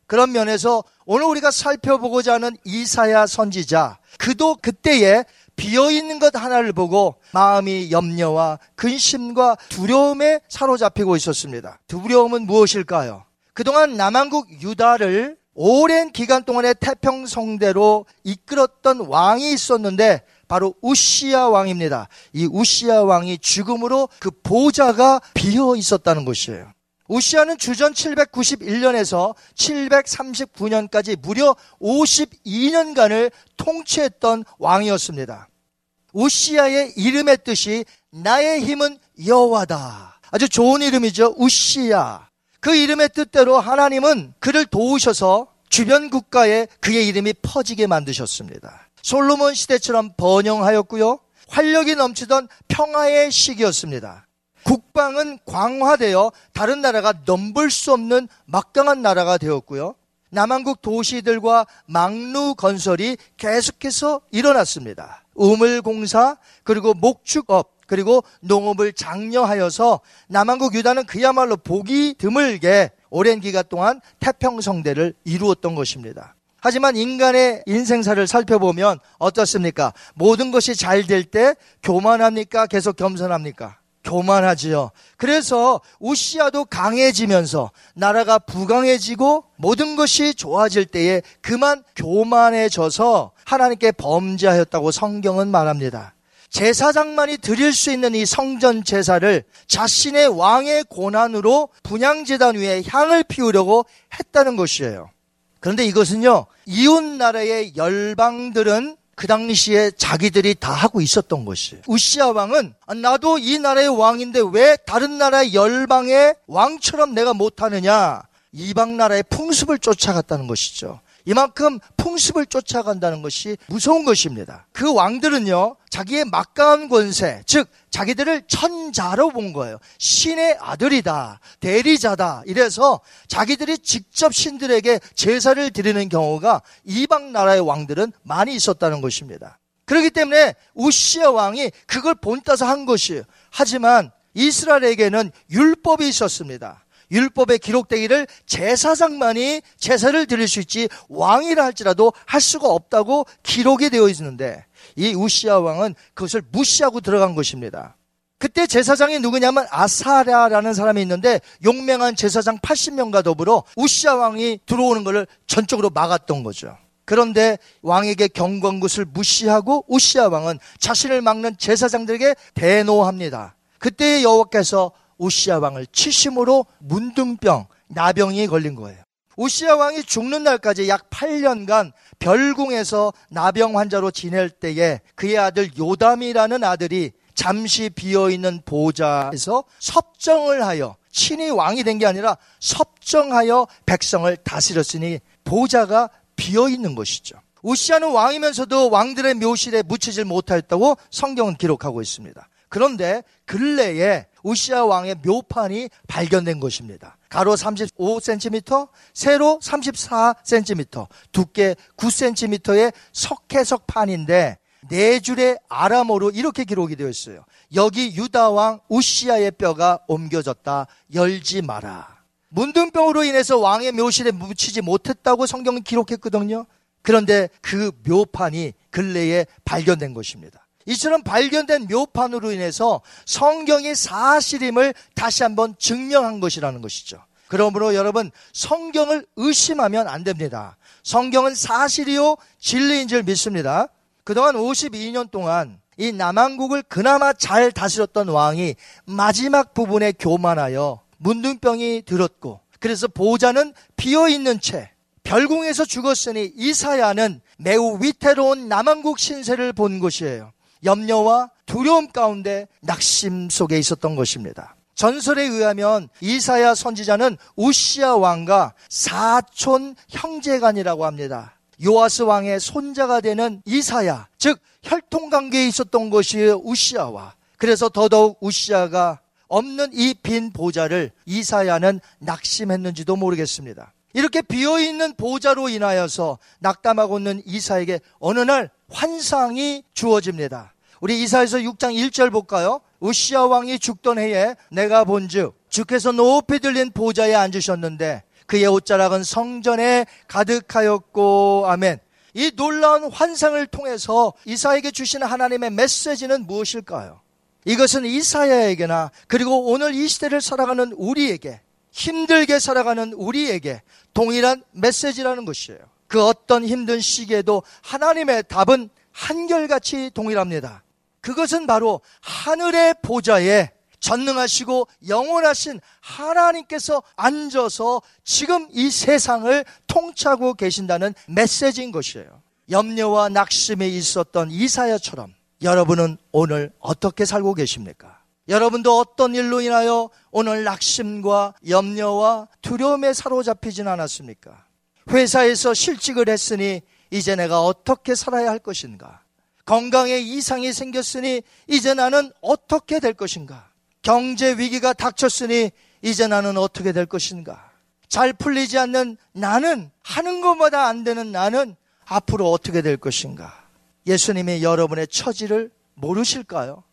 그런 면에서 오늘 우리가 살펴보고자 하는 이사야 선지자, 그도 그때에 비어 있는 것 하나를 보고 마음이 염려와 근심과 두려움에 사로잡히고 있었습니다. 두려움은 무엇일까요? 그동안 남한국 유다를 오랜 기간 동안의 태평성대로 이끌었던 왕이 있었는데 바로 우시야 왕입니다. 이 우시야 왕이 죽음으로 그 보좌가 비어 있었다는 것이에요. 우시아는 주전 791년에서 739년까지 무려 52년간을 통치했던 왕이었습니다. 우시아의 이름의 뜻이 나의 힘은 여호와다. 아주 좋은 이름이죠. 우시아. 그 이름의 뜻대로 하나님은 그를 도우셔서 주변 국가에 그의 이름이 퍼지게 만드셨습니다. 솔로몬 시대처럼 번영하였고요. 활력이 넘치던 평화의 시기였습니다. 국방은 광화되어 다른 나라가 넘볼 수 없는 막강한 나라가 되었고요. 남한국 도시들과 망루 건설이 계속해서 일어났습니다. 우물공사 그리고 목축업 그리고 농업을 장려하여서 남한국 유다는 그야말로 보기 드물게 오랜 기간 동안 태평성대를 이루었던 것입니다. 하지만 인간의 인생사를 살펴보면 어떻습니까? 모든 것이 잘 될 때 교만합니까? 계속 겸손합니까? 교만하지요. 그래서 우시아도 강해지면서 나라가 부강해지고 모든 것이 좋아질 때에 그만 교만해져서 하나님께 범죄하였다고 성경은 말합니다. 제사장만이 드릴 수 있는 이 성전 제사를 자신의 왕의 고난으로 분양재단 위에 향을 피우려고 했다는 것이에요. 그런데 이것은요, 이웃 나라의 열방들은 그 당시에 자기들이 다 하고 있었던 것이에요. 우시아 왕은 아, 나도 이 나라의 왕인데 왜 다른 나라의 열방의 왕처럼 내가 못하느냐? 이방 나라의 풍습을 쫓아갔다는 것이죠. 이만큼 풍습을 쫓아간다는 것이 무서운 것입니다. 그 왕들은요, 자기의 막강한 권세, 즉, 자기들을 천자로 본 거예요. 신의 아들이다, 대리자다. 이래서 자기들이 직접 신들에게 제사를 드리는 경우가 이방 나라의 왕들은 많이 있었다는 것입니다. 그렇기 때문에 우시아 왕이 그걸 본따서 한 것이에요. 하지만 이스라엘에게는 율법이 있었습니다. 율법에 기록되기를 제사장만이 제사를 드릴 수 있지 왕이라 할지라도 할 수가 없다고 기록이 되어 있는데 이 우시아 왕은 그것을 무시하고 들어간 것입니다. 그때 제사장이 누구냐면 아사랴라는 사람이 있는데 용맹한 제사장 80명과 더불어 우시아 왕이 들어오는 것을 전적으로 막았던 거죠. 그런데 왕에게 경고한 것을 무시하고 우시아 왕은 자신을 막는 제사장들에게 대노합니다. 그때 여호와께서 우시아 왕을 치심으로 문둥병, 나병이 걸린 거예요. 우시아 왕이 죽는 날까지 약 8년간 별궁에서 나병 환자로 지낼 때에 그의 아들 요담이라는 아들이 잠시 비어 있는 보좌에서 섭정을 하여 친히 왕이 된 게 아니라 섭정하여 백성을 다스렸으니 보좌가 비어 있는 것이죠. 우시아는 왕이면서도 왕들의 묘실에 묻히질 못하였다고 성경은 기록하고 있습니다. 그런데 근래에 우시아 왕의 묘판이 발견된 것입니다. 가로 35cm, 세로 34cm, 두께 9cm의 석회석판인데 네 줄의 아람어로 이렇게 기록이 되어 있어요. 여기 유다 왕 우시아의 뼈가 옮겨졌다. 열지 마라. 문둥병으로 인해서 왕의 묘실에 묻히지 못했다고 성경은 기록했거든요. 그런데 그 묘판이 근래에 발견된 것입니다. 이처럼 발견된 묘판으로 인해서 성경이 사실임을 다시 한번 증명한 것이라는 것이죠. 그러므로 여러분 성경을 의심하면 안 됩니다. 성경은 사실이요 진리인 줄 믿습니다. 그동안 52년 동안 이 남한국을 그나마 잘 다스렸던 왕이 마지막 부분에 교만하여 문둥병이 들었고 그래서 보좌는 비어 있는 채 별궁에서 죽었으니 이사야는 매우 위태로운 남한국 신세를 본 것이에요. 염려와 두려움 가운데 낙심 속에 있었던 것입니다. 전설에 의하면 이사야 선지자는 우시아 왕과 사촌 형제간이라고 합니다. 요아스 왕의 손자가 되는 이사야, 즉 혈통 관계에 있었던 것이 우시아와 그래서 더더욱 우시아가 없는 이 빈 보좌를 이사야는 낙심했는지도 모르겠습니다. 이렇게 비어 있는 보좌로 인하여서 낙담하고 있는 이사에게 어느 날 환상이 주어집니다. 우리 이사에서 6장 1절 볼까요? 우시아 왕이 죽던 해에 내가 본즉 주께서 높이 들린 보좌에 앉으셨는데 그의 옷자락은 성전에 가득하였고 아멘. 이 놀라운 환상을 통해서 이사에게 주신 하나님의 메시지는 무엇일까요? 이것은 이사야에게나 그리고 오늘 이 시대를 살아가는 우리에게 힘들게 살아가는 우리에게 동일한 메시지라는 것이에요. 그 어떤 힘든 시기에도 하나님의 답은 한결같이 동일합니다. 그것은 바로 하늘의 보좌에 전능하시고 영원하신 하나님께서 앉아서 지금 이 세상을 통치하고 계신다는 메시지인 것이에요. 염려와 낙심에 있었던 이사야처럼 여러분은 오늘 어떻게 살고 계십니까? 여러분도 어떤 일로 인하여 오늘 낙심과 염려와 두려움에 사로잡히진 않았습니까? 회사에서 실직을 했으니 이제 내가 어떻게 살아야 할 것인가? 건강에 이상이 생겼으니 이제 나는 어떻게 될 것인가? 경제 위기가 닥쳤으니 이제 나는 어떻게 될 것인가? 잘 풀리지 않는 나는 하는 것마다 안 되는 나는 앞으로 어떻게 될 것인가? 예수님이 여러분의 처지를 모르실까요?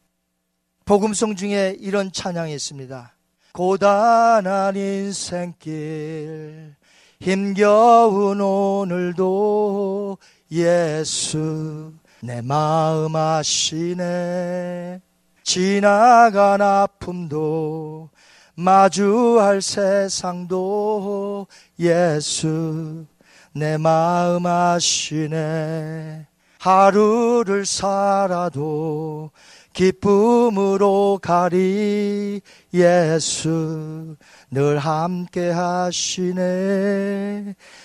복음성 중에 이런 찬양이 있습니다. 고단한 인생길 힘겨운 오늘도 예수 내 마음 아시네. 지나간 아픔도 마주할 세상도 예수 내 마음 아시네. 하루를 살아도 기쁨으로 가리 예수 늘 함께 하시네.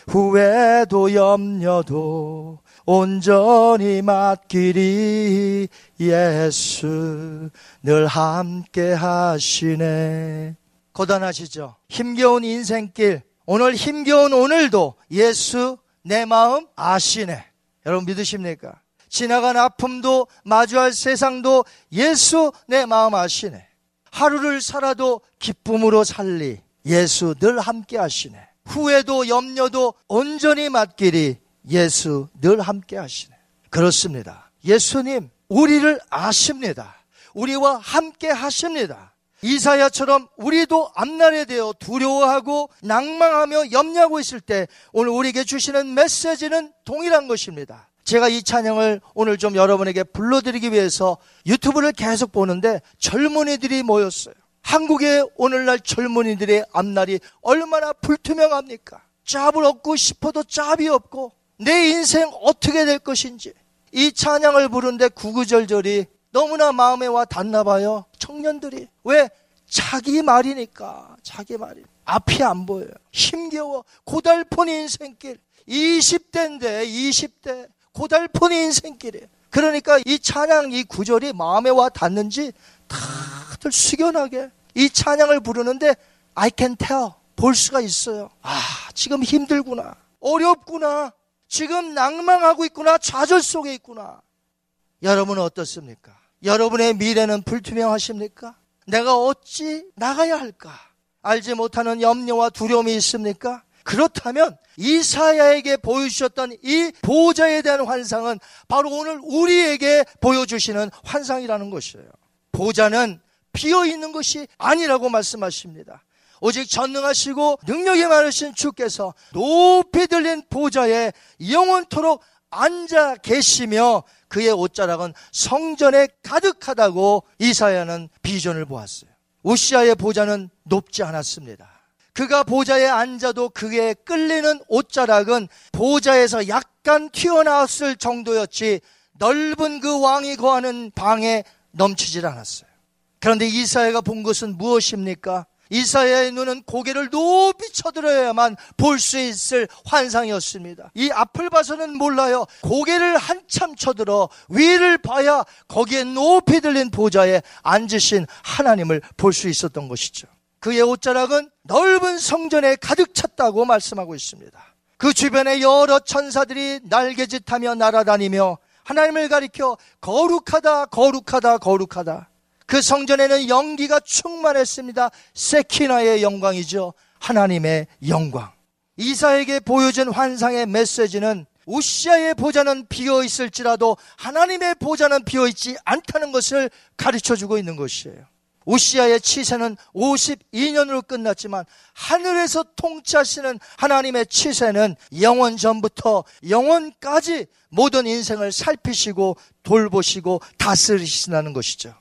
후회도 염려도 온전히 맡기리. 예수 늘 함께 하시네. 고단하시죠? 힘겨운 인생길. 오늘 힘겨운 오늘도 예수 내 마음 아시네. 여러분 믿으십니까? 지나간 아픔도 마주할 세상도 예수 내 마음 아시네. 하루를 살아도 기쁨으로 살리 예수 늘 함께 하시네. 후회도 염려도 온전히 맡기리 예수 늘 함께 하시네. 그렇습니다. 예수님 우리를 아십니다. 우리와 함께 하십니다. 이사야처럼 우리도 앞날에 대해 두려워하고 낭망하며 염려하고 있을 때 오늘 우리에게 주시는 메시지는 동일한 것입니다. 제가 이 찬양을 오늘 좀 여러분에게 불러드리기 위해서 유튜브를 계속 보는데 젊은이들이 모였어요. 한국의 오늘날 젊은이들의 앞날이 얼마나 불투명합니까? 짭을 얻고 싶어도 짭이 없고 내 인생 어떻게 될 것인지 이 찬양을 부르는데 구구절절이 너무나 마음에 와 닿나 봐요. 청년들이. 왜? 자기 말이니까. 자기 말이. 앞이 안 보여요. 힘겨워. 고달픈 인생길. 20대인데, 20대. 고달픈 인생길이에요. 그러니까 이 찬양, 이 구절이 마음에 와 닿는지 다들 숙연하게 이 찬양을 부르는데 I can tell. 볼 수가 있어요. 아, 지금 힘들구나. 어렵구나. 지금 낭망하고 있구나. 좌절 속에 있구나. 여러분은 어떻습니까? 여러분의 미래는 불투명하십니까? 내가 어찌 나가야 할까? 알지 못하는 염려와 두려움이 있습니까? 그렇다면 이사야에게 보여주셨던 이 보좌에 대한 환상은 바로 오늘 우리에게 보여주시는 환상이라는 것이에요. 보좌는 비어 있는 것이 아니라고 말씀하십니다. 오직 전능하시고 능력이 많으신 주께서 높이 들린 보좌에 영원토록 앉아 계시며 그의 옷자락은 성전에 가득하다고 이사야는 비전을 보았어요. 우시아의 보좌는 높지 않았습니다. 그가 보좌에 앉아도 그에 끌리는 옷자락은 보좌에서 약간 튀어나왔을 정도였지 넓은 그 왕이 거하는 방에 넘치질 않았어요. 그런데 이사야가 본 것은 무엇입니까? 이사야의 눈은 고개를 높이 쳐들어야만 볼 수 있을 환상이었습니다. 이 앞을 봐서는 몰라요. 고개를 한참 쳐들어 위를 봐야 거기에 높이 들린 보좌에 앉으신 하나님을 볼 수 있었던 것이죠. 그의 옷자락은 넓은 성전에 가득 찼다고 말씀하고 있습니다. 그 주변에 여러 천사들이 날개짓하며 날아다니며 하나님을 가리켜 거룩하다, 거룩하다, 거룩하다. 그 성전에는 연기가 충만했습니다. 세키나의 영광이죠. 하나님의 영광. 이사에게 보여준 환상의 메시지는 우시아의 보좌는 비어 있을지라도 하나님의 보좌는 비어 있지 않다는 것을 가르쳐 주고 있는 것이에요. 우시아의 치세는 52년으로 끝났지만 하늘에서 통치하시는 하나님의 치세는 영원 전부터 영원까지 모든 인생을 살피시고 돌보시고 다스리신다는 것이죠.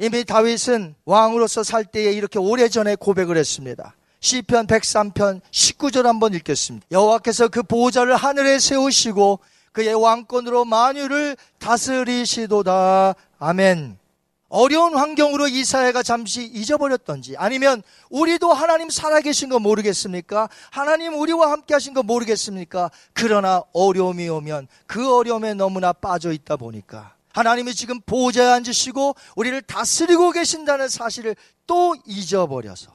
이미 다윗은 왕으로서 살 때에 이렇게 오래전에 고백을 했습니다. 시편 103편 19절 한번 읽겠습니다. 여호와께서 그 보호자를 하늘에 세우시고 그의 왕권으로 만유를 다스리시도다. 아멘. 어려운 환경으로 이사야가 잠시 잊어버렸던지 아니면 우리도 하나님 살아계신 거 모르겠습니까? 하나님 우리와 함께 하신 거 모르겠습니까? 그러나 어려움이 오면 그 어려움에 너무나 빠져 있다 보니까 하나님이 지금 보좌에 앉으시고 우리를 다스리고 계신다는 사실을 또 잊어버려서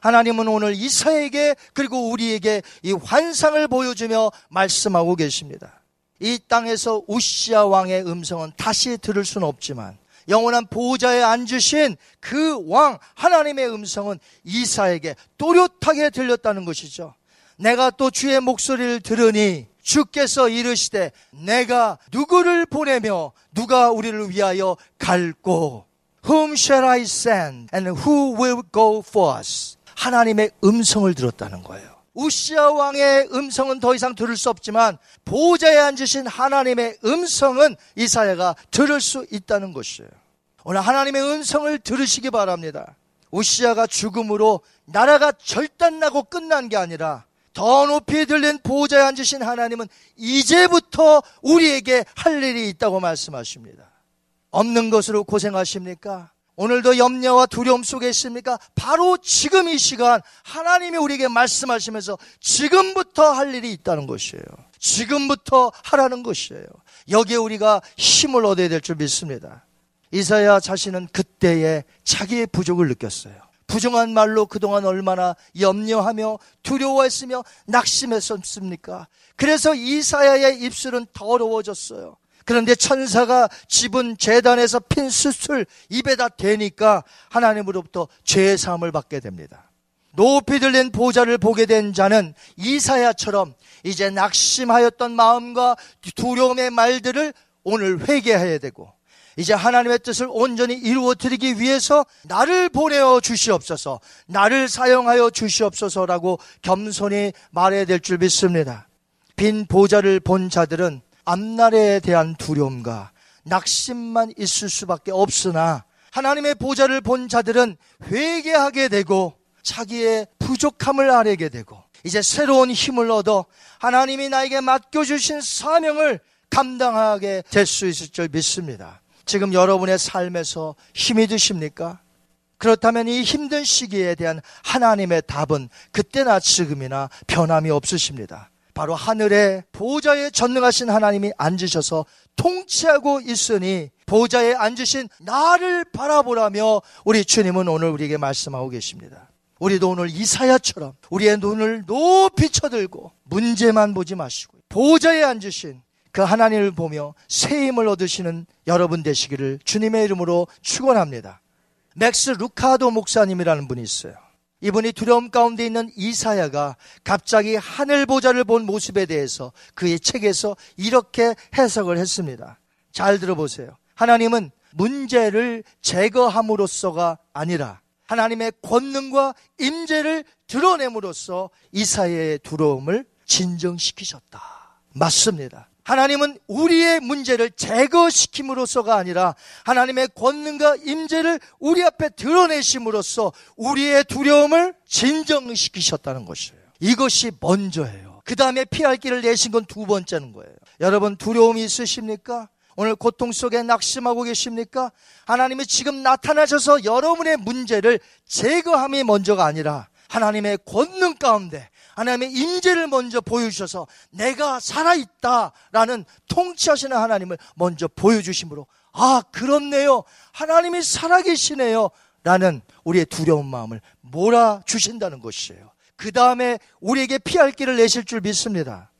하나님은 오늘 이사에게 그리고 우리에게 이 환상을 보여주며 말씀하고 계십니다. 이 땅에서 우시아 왕의 음성은 다시 들을 수는 없지만 영원한 보호자에 앉으신 그 왕 하나님의 음성은 이사에게 또렷하게 들렸다는 것이죠. 내가 또 주의 목소리를 들으니 주께서 이르시되 내가 누구를 보내며 누가 우리를 위하여 갈고 Whom shall I send and who will go for us? 하나님의 음성을 들었다는 거예요. 우시아 왕의 음성은 더 이상 들을 수 없지만 보호자에 앉으신 하나님의 음성은 이사야가 들을 수 있다는 것이에요. 오늘 하나님의 음성을 들으시기 바랍니다. 우시아가 죽음으로 나라가 절단나고 끝난 게 아니라 더 높이 들린 보호자에 앉으신 하나님은 이제부터 우리에게 할 일이 있다고 말씀하십니다. 없는 것으로 고생하십니까? 오늘도 염려와 두려움 속에 있습니까? 바로 지금 이 시간 하나님이 우리에게 말씀하시면서 지금부터 할 일이 있다는 것이에요. 지금부터 하라는 것이에요. 여기에 우리가 힘을 얻어야 될 줄 믿습니다. 이사야 자신은 그때에 자기의 부족을 느꼈어요. 부정한 말로 그동안 얼마나 염려하며 두려워했으며 낙심했었습니까? 그래서 이사야의 입술은 더러워졌어요. 그런데 천사가 집은 재단에서 핀 수술 입에다 대니까 하나님으로부터 죄 사함을 받게 됩니다. 높이 들린 보좌를 보게 된 자는 이사야처럼 이제 낙심하였던 마음과 두려움의 말들을 오늘 회개해야 되고 이제 하나님의 뜻을 온전히 이루어 드리기 위해서 나를 보내어 주시옵소서, 나를 사용하여 주시옵소서라고 겸손히 말해야 될 줄 믿습니다. 빈 보좌를 본 자들은 앞날에 대한 두려움과 낙심만 있을 수밖에 없으나 하나님의 보좌를 본 자들은 회개하게 되고 자기의 부족함을 아뢰게 되고 이제 새로운 힘을 얻어 하나님이 나에게 맡겨주신 사명을 감당하게 될 수 있을 줄 믿습니다. 지금 여러분의 삶에서 힘이 드십니까? 그렇다면 이 힘든 시기에 대한 하나님의 답은 그때나 지금이나 변함이 없으십니다. 바로 하늘에 보좌에 전능하신 하나님이 앉으셔서 통치하고 있으니 보좌에 앉으신 나를 바라보라며 우리 주님은 오늘 우리에게 말씀하고 계십니다. 우리도 오늘 이사야처럼 우리의 눈을 높이 쳐들고 문제만 보지 마시고 보좌에 앉으신 그 하나님을 보며 새 힘을 얻으시는 여러분 되시기를 주님의 이름으로 축원합니다. 맥스 루카도 목사님이라는 분이 있어요. 이분이 두려움 가운데 있는 이사야가 갑자기 하늘 보좌를 본 모습에 대해서 그의 책에서 이렇게 해석을 했습니다. 잘 들어보세요. 하나님은 문제를 제거함으로써가 아니라 하나님의 권능과 임재를 드러냄으로써 이사야의 두려움을 진정시키셨다. 맞습니다. 하나님은 우리의 문제를 제거시킴으로써가 아니라 하나님의 권능과 임재를 우리 앞에 드러내심으로써 우리의 두려움을 진정시키셨다는 것이에요. 이것이 먼저예요. 그 다음에 피할 길을 내신 건 두 번째는 거예요. 여러분 두려움이 있으십니까? 오늘 고통 속에 낙심하고 계십니까? 하나님이 지금 나타나셔서 여러분의 문제를 제거함이 먼저가 아니라 하나님의 권능 가운데 하나님의 임재를 먼저 보여주셔서 내가 살아있다라는 통치하시는 하나님을 먼저 보여주심으로 아 그렇네요. 하나님이 살아계시네요. 라는 우리의 두려운 마음을 몰아주신다는 것이에요. 그 다음에 우리에게 피할 길을 내실 줄 믿습니다.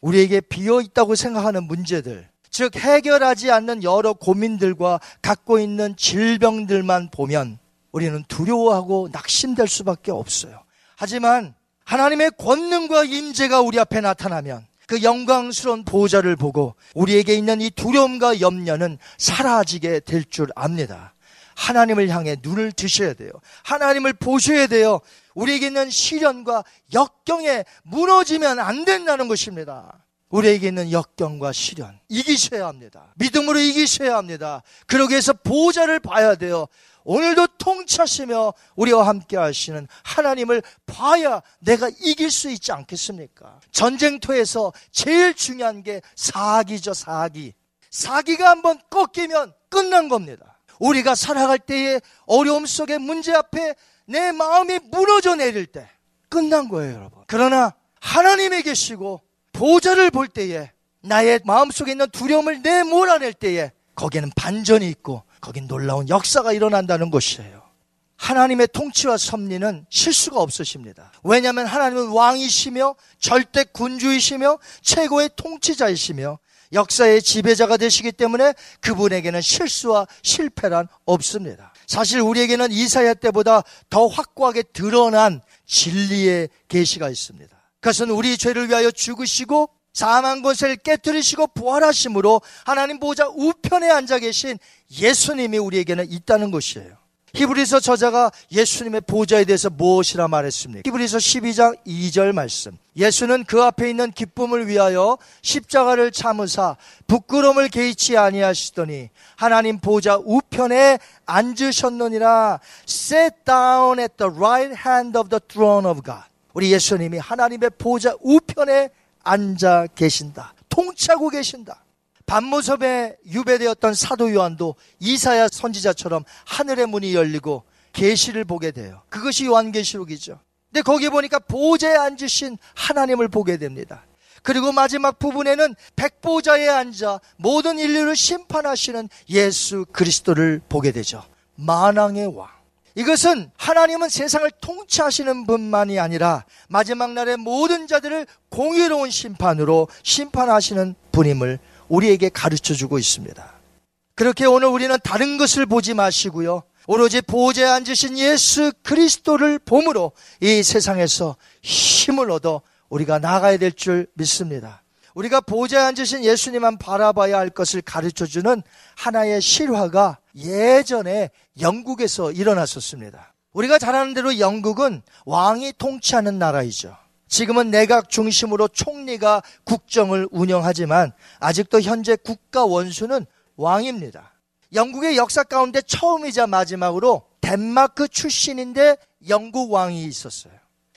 우리에게 비어있다고 생각하는 문제들 즉 해결하지 않는 여러 고민들과 갖고 있는 질병들만 보면 우리는 두려워하고 낙심될 수밖에 없어요. 하지만 하나님의 권능과 임재가 우리 앞에 나타나면 그 영광스러운 보좌를 보고 우리에게 있는 이 두려움과 염려는 사라지게 될 줄 압니다. 하나님을 향해 눈을 드셔야 돼요. 하나님을 보셔야 돼요. 우리에게 있는 시련과 역경에 무너지면 안 된다는 것입니다. 우리에게 있는 역경과 시련 이기셔야 합니다. 믿음으로 이기셔야 합니다. 그러기 위해서 보좌를 봐야 돼요. 오늘도 통치하시며 우리와 함께 하시는 하나님을 봐야 내가 이길 수 있지 않겠습니까? 전쟁터에서 제일 중요한 게 사기죠, 사기. 사기가 한번 꺾이면 끝난 겁니다. 우리가 살아갈 때에 어려움 속에 문제 앞에 내 마음이 무너져 내릴 때 끝난 거예요, 여러분. 그러나 하나님이 계시고 보좌를 볼 때에 나의 마음속에 있는 두려움을 내몰아낼 때에 거기에는 반전이 있고 거긴 놀라운 역사가 일어난다는 것이에요. 하나님의 통치와 섭리는 실수가 없으십니다. 왜냐하면 하나님은 왕이시며 절대 군주이시며 최고의 통치자이시며 역사의 지배자가 되시기 때문에 그분에게는 실수와 실패란 없습니다. 사실 우리에게는 이사야 때보다 더 확고하게 드러난 진리의 계시가 있습니다. 그것은 우리 죄를 위하여 죽으시고 사망 것을 깨뜨리시고 부활하심으로 하나님 보좌 우편에 앉아 계신 예수님이 우리에게는 있다는 것이에요. 히브리서 저자가 예수님의 보좌에 대해서 무엇이라 말했습니까? 히브리서 12장 2절 말씀. 예수는 그 앞에 있는 기쁨을 위하여 십자가를 참으사 부끄러움을 개의치 아니하시더니 하나님 보좌 우편에 앉으셨느니라. Sit down at the right hand of the throne of God. 우리 예수님이 하나님의 보좌 우편에 앉아 계신다. 통치하고 계신다. 반모섭에 유배되었던 사도 요한도 이사야 선지자처럼 하늘의 문이 열리고 계시를 보게 돼요. 그것이 요한계시록이죠. 근데 거기 보니까 보좌에 앉으신 하나님을 보게 됩니다. 그리고 마지막 부분에는 백보좌에 앉아 모든 인류를 심판하시는 예수 그리스도를 보게 되죠. 만왕의 왕. 이것은 하나님은 세상을 통치하시는 분만이 아니라 마지막 날의 모든 자들을 공의로운 심판으로 심판하시는 분임을 우리에게 가르쳐 주고 있습니다. 그렇게 오늘 우리는 다른 것을 보지 마시고요. 오로지 보좌에 앉으신 예수 그리스도를 봄으로 이 세상에서 힘을 얻어 우리가 나가야 될 줄 믿습니다. 우리가 보좌에 앉으신 예수님만 바라봐야 할 것을 가르쳐 주는 하나의 실화가 예전에 영국에서 일어났었습니다. 우리가 잘 아는 대로 영국은 왕이 통치하는 나라이죠. 지금은 내각 중심으로 총리가 국정을 운영하지만 아직도 현재 국가 원수는 왕입니다. 영국의 역사 가운데 처음이자 마지막으로 덴마크 출신인데 영국 왕이 있었어요.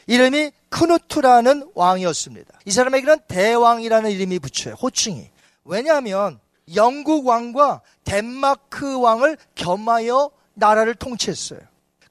이름이 크누트라는 왕이었습니다. 이 사람에게는 대왕이라는 이름이 붙여요. 호칭이. 왜냐하면 영국 왕과 덴마크 왕을 겸하여 나라를 통치했어요.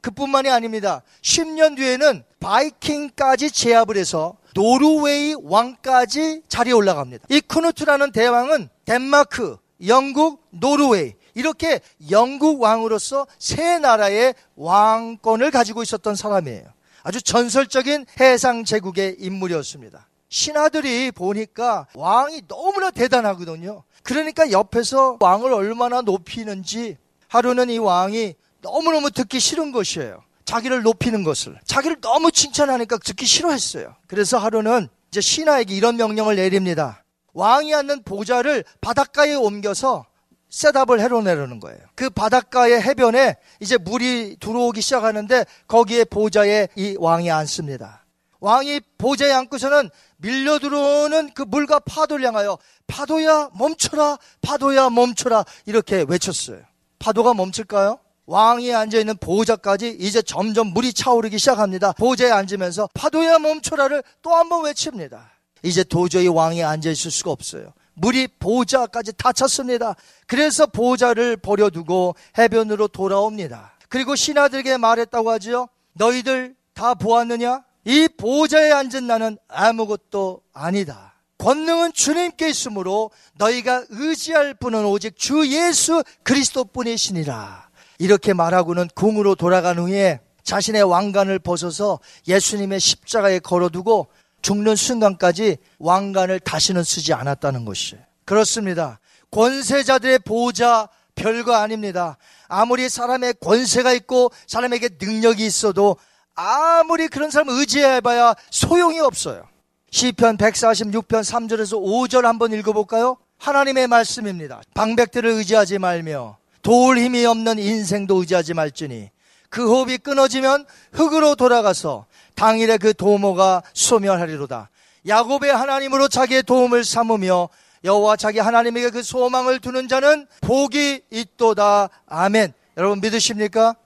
그뿐만이 아닙니다. 10년 뒤에는 바이킹까지 제압을 해서 노르웨이 왕까지 자리에 올라갑니다. 이 크누트라는 대왕은 덴마크, 영국, 노르웨이 이렇게 영국 왕으로서 세 나라의 왕권을 가지고 있었던 사람이에요. 아주 전설적인 해상 제국의 인물이었습니다. 신하들이 보니까 왕이 너무나 대단하거든요. 그러니까 옆에서 왕을 얼마나 높이는지 하루는 이 왕이 너무너무 듣기 싫은 것이에요. 자기를 높이는 것을. 자기를 너무 칭찬하니까 듣기 싫어했어요. 그래서 하루는 이제 신하에게 이런 명령을 내립니다. 왕이 앉는 보좌를 바닷가에 옮겨서 셋업을 해놓으려는 거예요. 그 바닷가의 해변에 이제 물이 들어오기 시작하는데 거기에 보좌에 이 왕이 앉습니다. 왕이 보좌에 앉고서는 밀려 들어오는 그 물과 파도를 향하여 파도야 멈춰라 파도야 멈춰라 이렇게 외쳤어요. 파도가 멈출까요? 왕이 앉아있는 보호자까지 이제 점점 물이 차오르기 시작합니다. 보호자에 앉으면서 파도야 멈춰라를 또 한 번 외칩니다. 이제 도저히 왕이 앉아있을 수가 없어요. 물이 보호자까지 다 찼습니다. 그래서 보호자를 버려두고 해변으로 돌아옵니다. 그리고 신하들에게 말했다고 하지요. 너희들 다 보았느냐? 이 보호자에 앉은 나는 아무것도 아니다. 권능은 주님께 있으므로 너희가 의지할 분은 오직 주 예수 그리스도뿐이시니라. 이렇게 말하고는 궁으로 돌아간 후에 자신의 왕관을 벗어서 예수님의 십자가에 걸어두고 죽는 순간까지 왕관을 다시는 쓰지 않았다는 것이에요. 그렇습니다. 권세자들의 보호자 별거 아닙니다. 아무리 사람의 권세가 있고 사람에게 능력이 있어도 아무리 그런 사람 의지해봐야 소용이 없어요. 시편 146편 3절에서 5절 한번 읽어볼까요? 하나님의 말씀입니다. 방백들을 의지하지 말며 도울 힘이 없는 인생도 의지하지 말지니 그 호흡이 끊어지면 흙으로 돌아가서 당일에 그 도모가 소멸하리로다. 야곱의 하나님으로 자기의 도움을 삼으며 여호와 자기 하나님에게 그 소망을 두는 자는 복이 있도다. 아멘. 여러분 믿으십니까?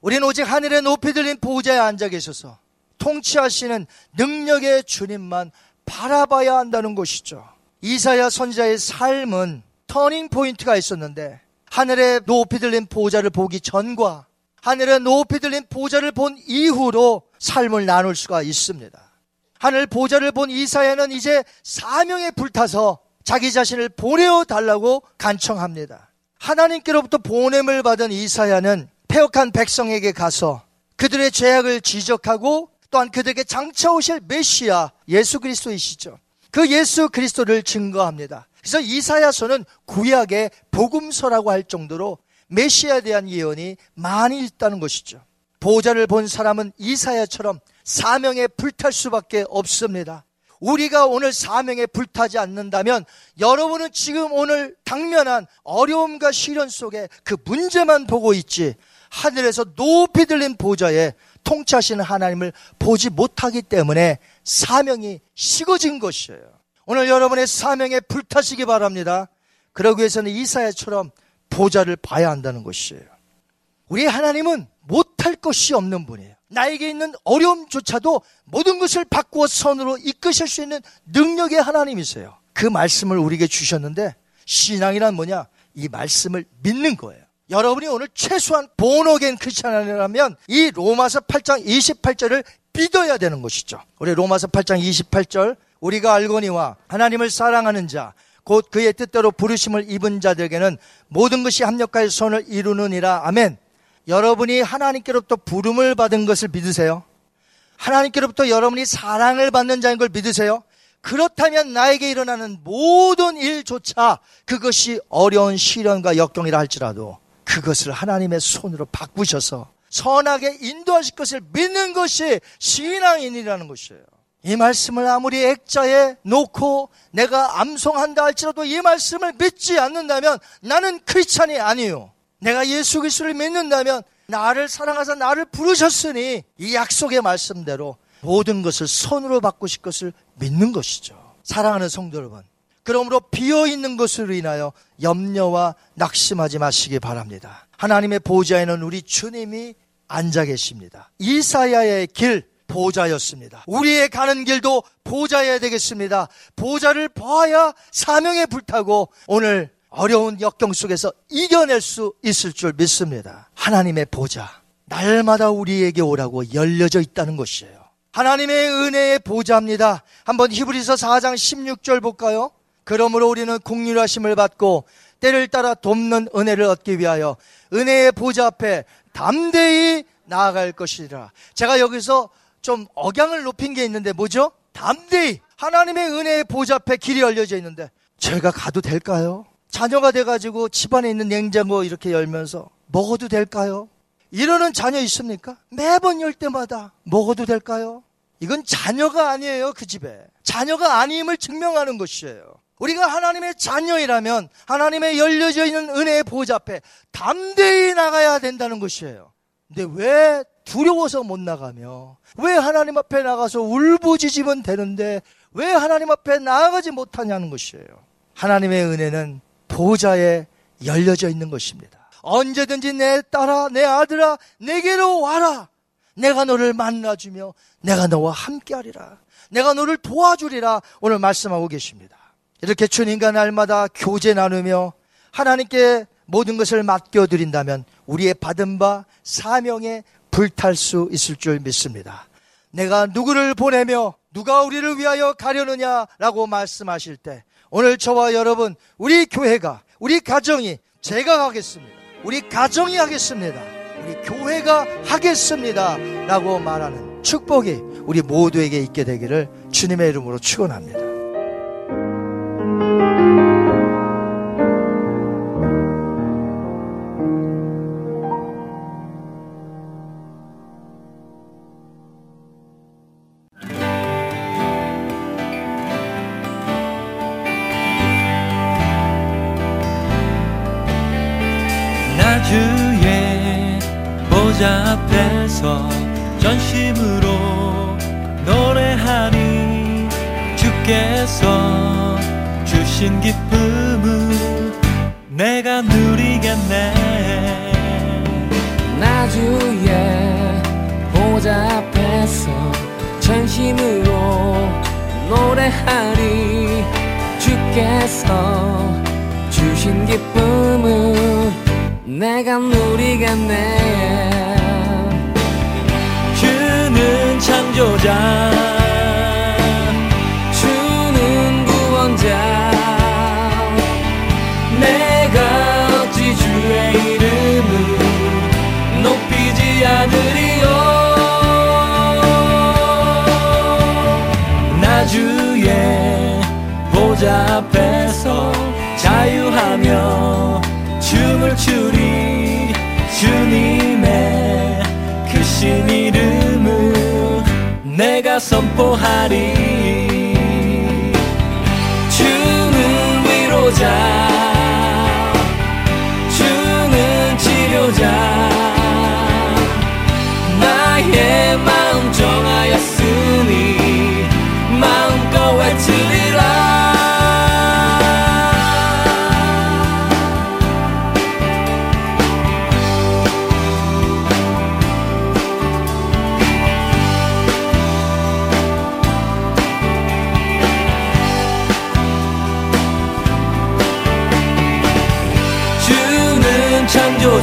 우리는 오직 하늘에 높이 들린 보호자에 앉아 계셔서 통치하시는 능력의 주님만 바라봐야 한다는 것이죠. 이사야 선지자의 삶은 turning point가 있었는데 하늘에 높이 들린 보좌를 보기 전과 하늘에 높이 들린 보좌를 본 이후로 삶을 나눌 수가 있습니다. 하늘 보좌를 본 이사야는 이제 사명에 불타서 자기 자신을 보내어 달라고 간청합니다. 하나님께로부터 보냄을 받은 이사야는 패역한 백성에게 가서 그들의 죄악을 지적하고 또한 그들에게 장차 오실 메시아 예수 그리스도이시죠. 그 예수 그리스도를 증거합니다. 그래서 이사야서는 구약의 복음서라고 할 정도로 메시아에 대한 예언이 많이 있다는 것이죠. 보좌를 본 사람은 이사야처럼 사명에 불탈 수밖에 없습니다. 우리가 오늘 사명에 불타지 않는다면 여러분은 지금 오늘 당면한 어려움과 시련 속에 그 문제만 보고 있지 하늘에서 높이 들린 보좌에 통치하시는 하나님을 보지 못하기 때문에 사명이 식어진 것이에요. 오늘 여러분의 사명에 불타시기 바랍니다. 그러기 위해서는 이사야처럼 보좌를 봐야 한다는 것이에요. 우리 하나님은 못 할 것이 없는 분이에요. 나에게 있는 어려움조차도 모든 것을 바꾸어 선으로 이끄실 수 있는 능력의 하나님이세요. 그 말씀을 우리에게 주셨는데 신앙이란 뭐냐? 이 말씀을 믿는 거예요. 여러분이 오늘 최소한 본어겐 크리스찬이라면 이 로마서 8장 28절을 믿어야 되는 것이죠. 우리 로마서 8장 28절 우리가 알거니와 하나님을 사랑하는 자 곧 그의 뜻대로 부르심을 입은 자들에게는 모든 것이 합력하여 손을 이루느니라. 아멘. 여러분이 하나님께로부터 부름을 받은 것을 믿으세요? 하나님께로부터 여러분이 사랑을 받는 자인 걸 믿으세요? 그렇다면 나에게 일어나는 모든 일조차 그것이 어려운 시련과 역경이라 할지라도 그것을 하나님의 손으로 바꾸셔서 선하게 인도하실 것을 믿는 것이 신앙인이라는 것이에요. 이 말씀을 아무리 액자에 놓고 내가 암송한다 할지라도 이 말씀을 믿지 않는다면 나는 크리스찬이 아니요. 내가 예수 그리스도를 믿는다면 나를 사랑하사 나를 부르셨으니 이 약속의 말씀대로 모든 것을 손으로 바꾸실 것을 믿는 것이죠. 사랑하는 성도 여러분. 그러므로 비어 있는 것으로 인하여 염려와 낙심하지 마시기 바랍니다. 하나님의 보좌에는 우리 주님이 앉아 계십니다. 이사야의 길 보좌였습니다. 우리의 가는 길도 보좌여야 되겠습니다. 보좌를 보아야 사명에 불타고 오늘 어려운 역경 속에서 이겨낼 수 있을 줄 믿습니다. 하나님의 보좌, 날마다 우리에게 오라고 열려져 있다는 것이에요. 하나님의 은혜의 보좌입니다. 한번 히브리서 4장 16절 볼까요? 그러므로 우리는 공률하심을 받고 때를 따라 돕는 은혜를 얻기 위하여 은혜의 보좌 앞에 담대히 나아갈 것이라. 제가 여기서 좀 억양을 높인 게 있는데 뭐죠? 담대히 하나님의 은혜의 보좌 앞에 길이 열려져 있는데 제가 가도 될까요? 자녀가 돼가지고 집안에 있는 냉장고 이렇게 열면서 먹어도 될까요? 이러는 자녀 있습니까? 매번 열 때마다 먹어도 될까요? 이건 자녀가 아니에요, 그 집에. 자녀가 아님을 증명하는 것이에요. 우리가 하나님의 자녀이라면 하나님의 열려져 있는 은혜의 보좌 앞에 담대히 나가야 된다는 것이에요. 근데 왜 두려워서 못 나가며 왜 하나님 앞에 나가서 울부짖으면 되는데 왜 하나님 앞에 나아가지 못하냐는 것이에요. 하나님의 은혜는 보좌에 열려져 있는 것입니다. 언제든지 내 딸아, 내 아들아, 내게로 와라. 내가 너를 만나주며 내가 너와 함께하리라. 내가 너를 도와주리라. 오늘 말씀하고 계십니다. 이렇게 주님과 날마다 교제 나누며 하나님께 모든 것을 맡겨드린다면 우리의 받은 바 사명에 불탈 수 있을 줄 믿습니다. 내가 누구를 보내며 누가 우리를 위하여 가려느냐라고 말씀하실 때 오늘 저와 여러분 우리 교회가 우리 가정이 제가 하겠습니다. 우리 가정이 하겠습니다. 우리 교회가 하겠습니다. 라고 말하는 축복이 우리 모두에게 있게 되기를 주님의 이름으로 축원합니다.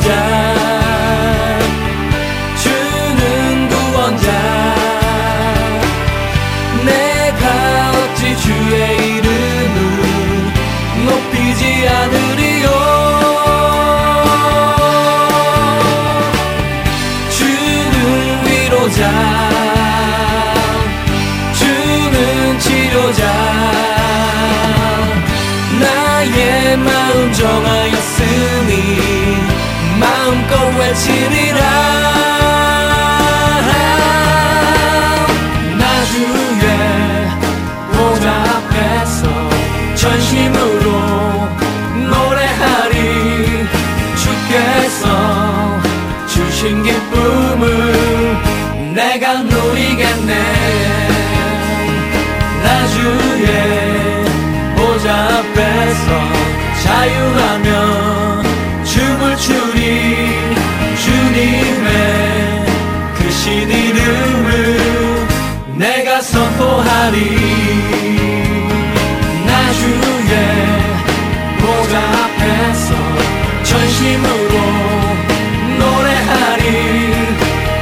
창 앞에서 자유하며 춤을 추리 주님의 크신 이름을 내가 선포하리. 나 주의 보좌 앞에서 전심으로 노래하리.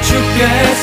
주께서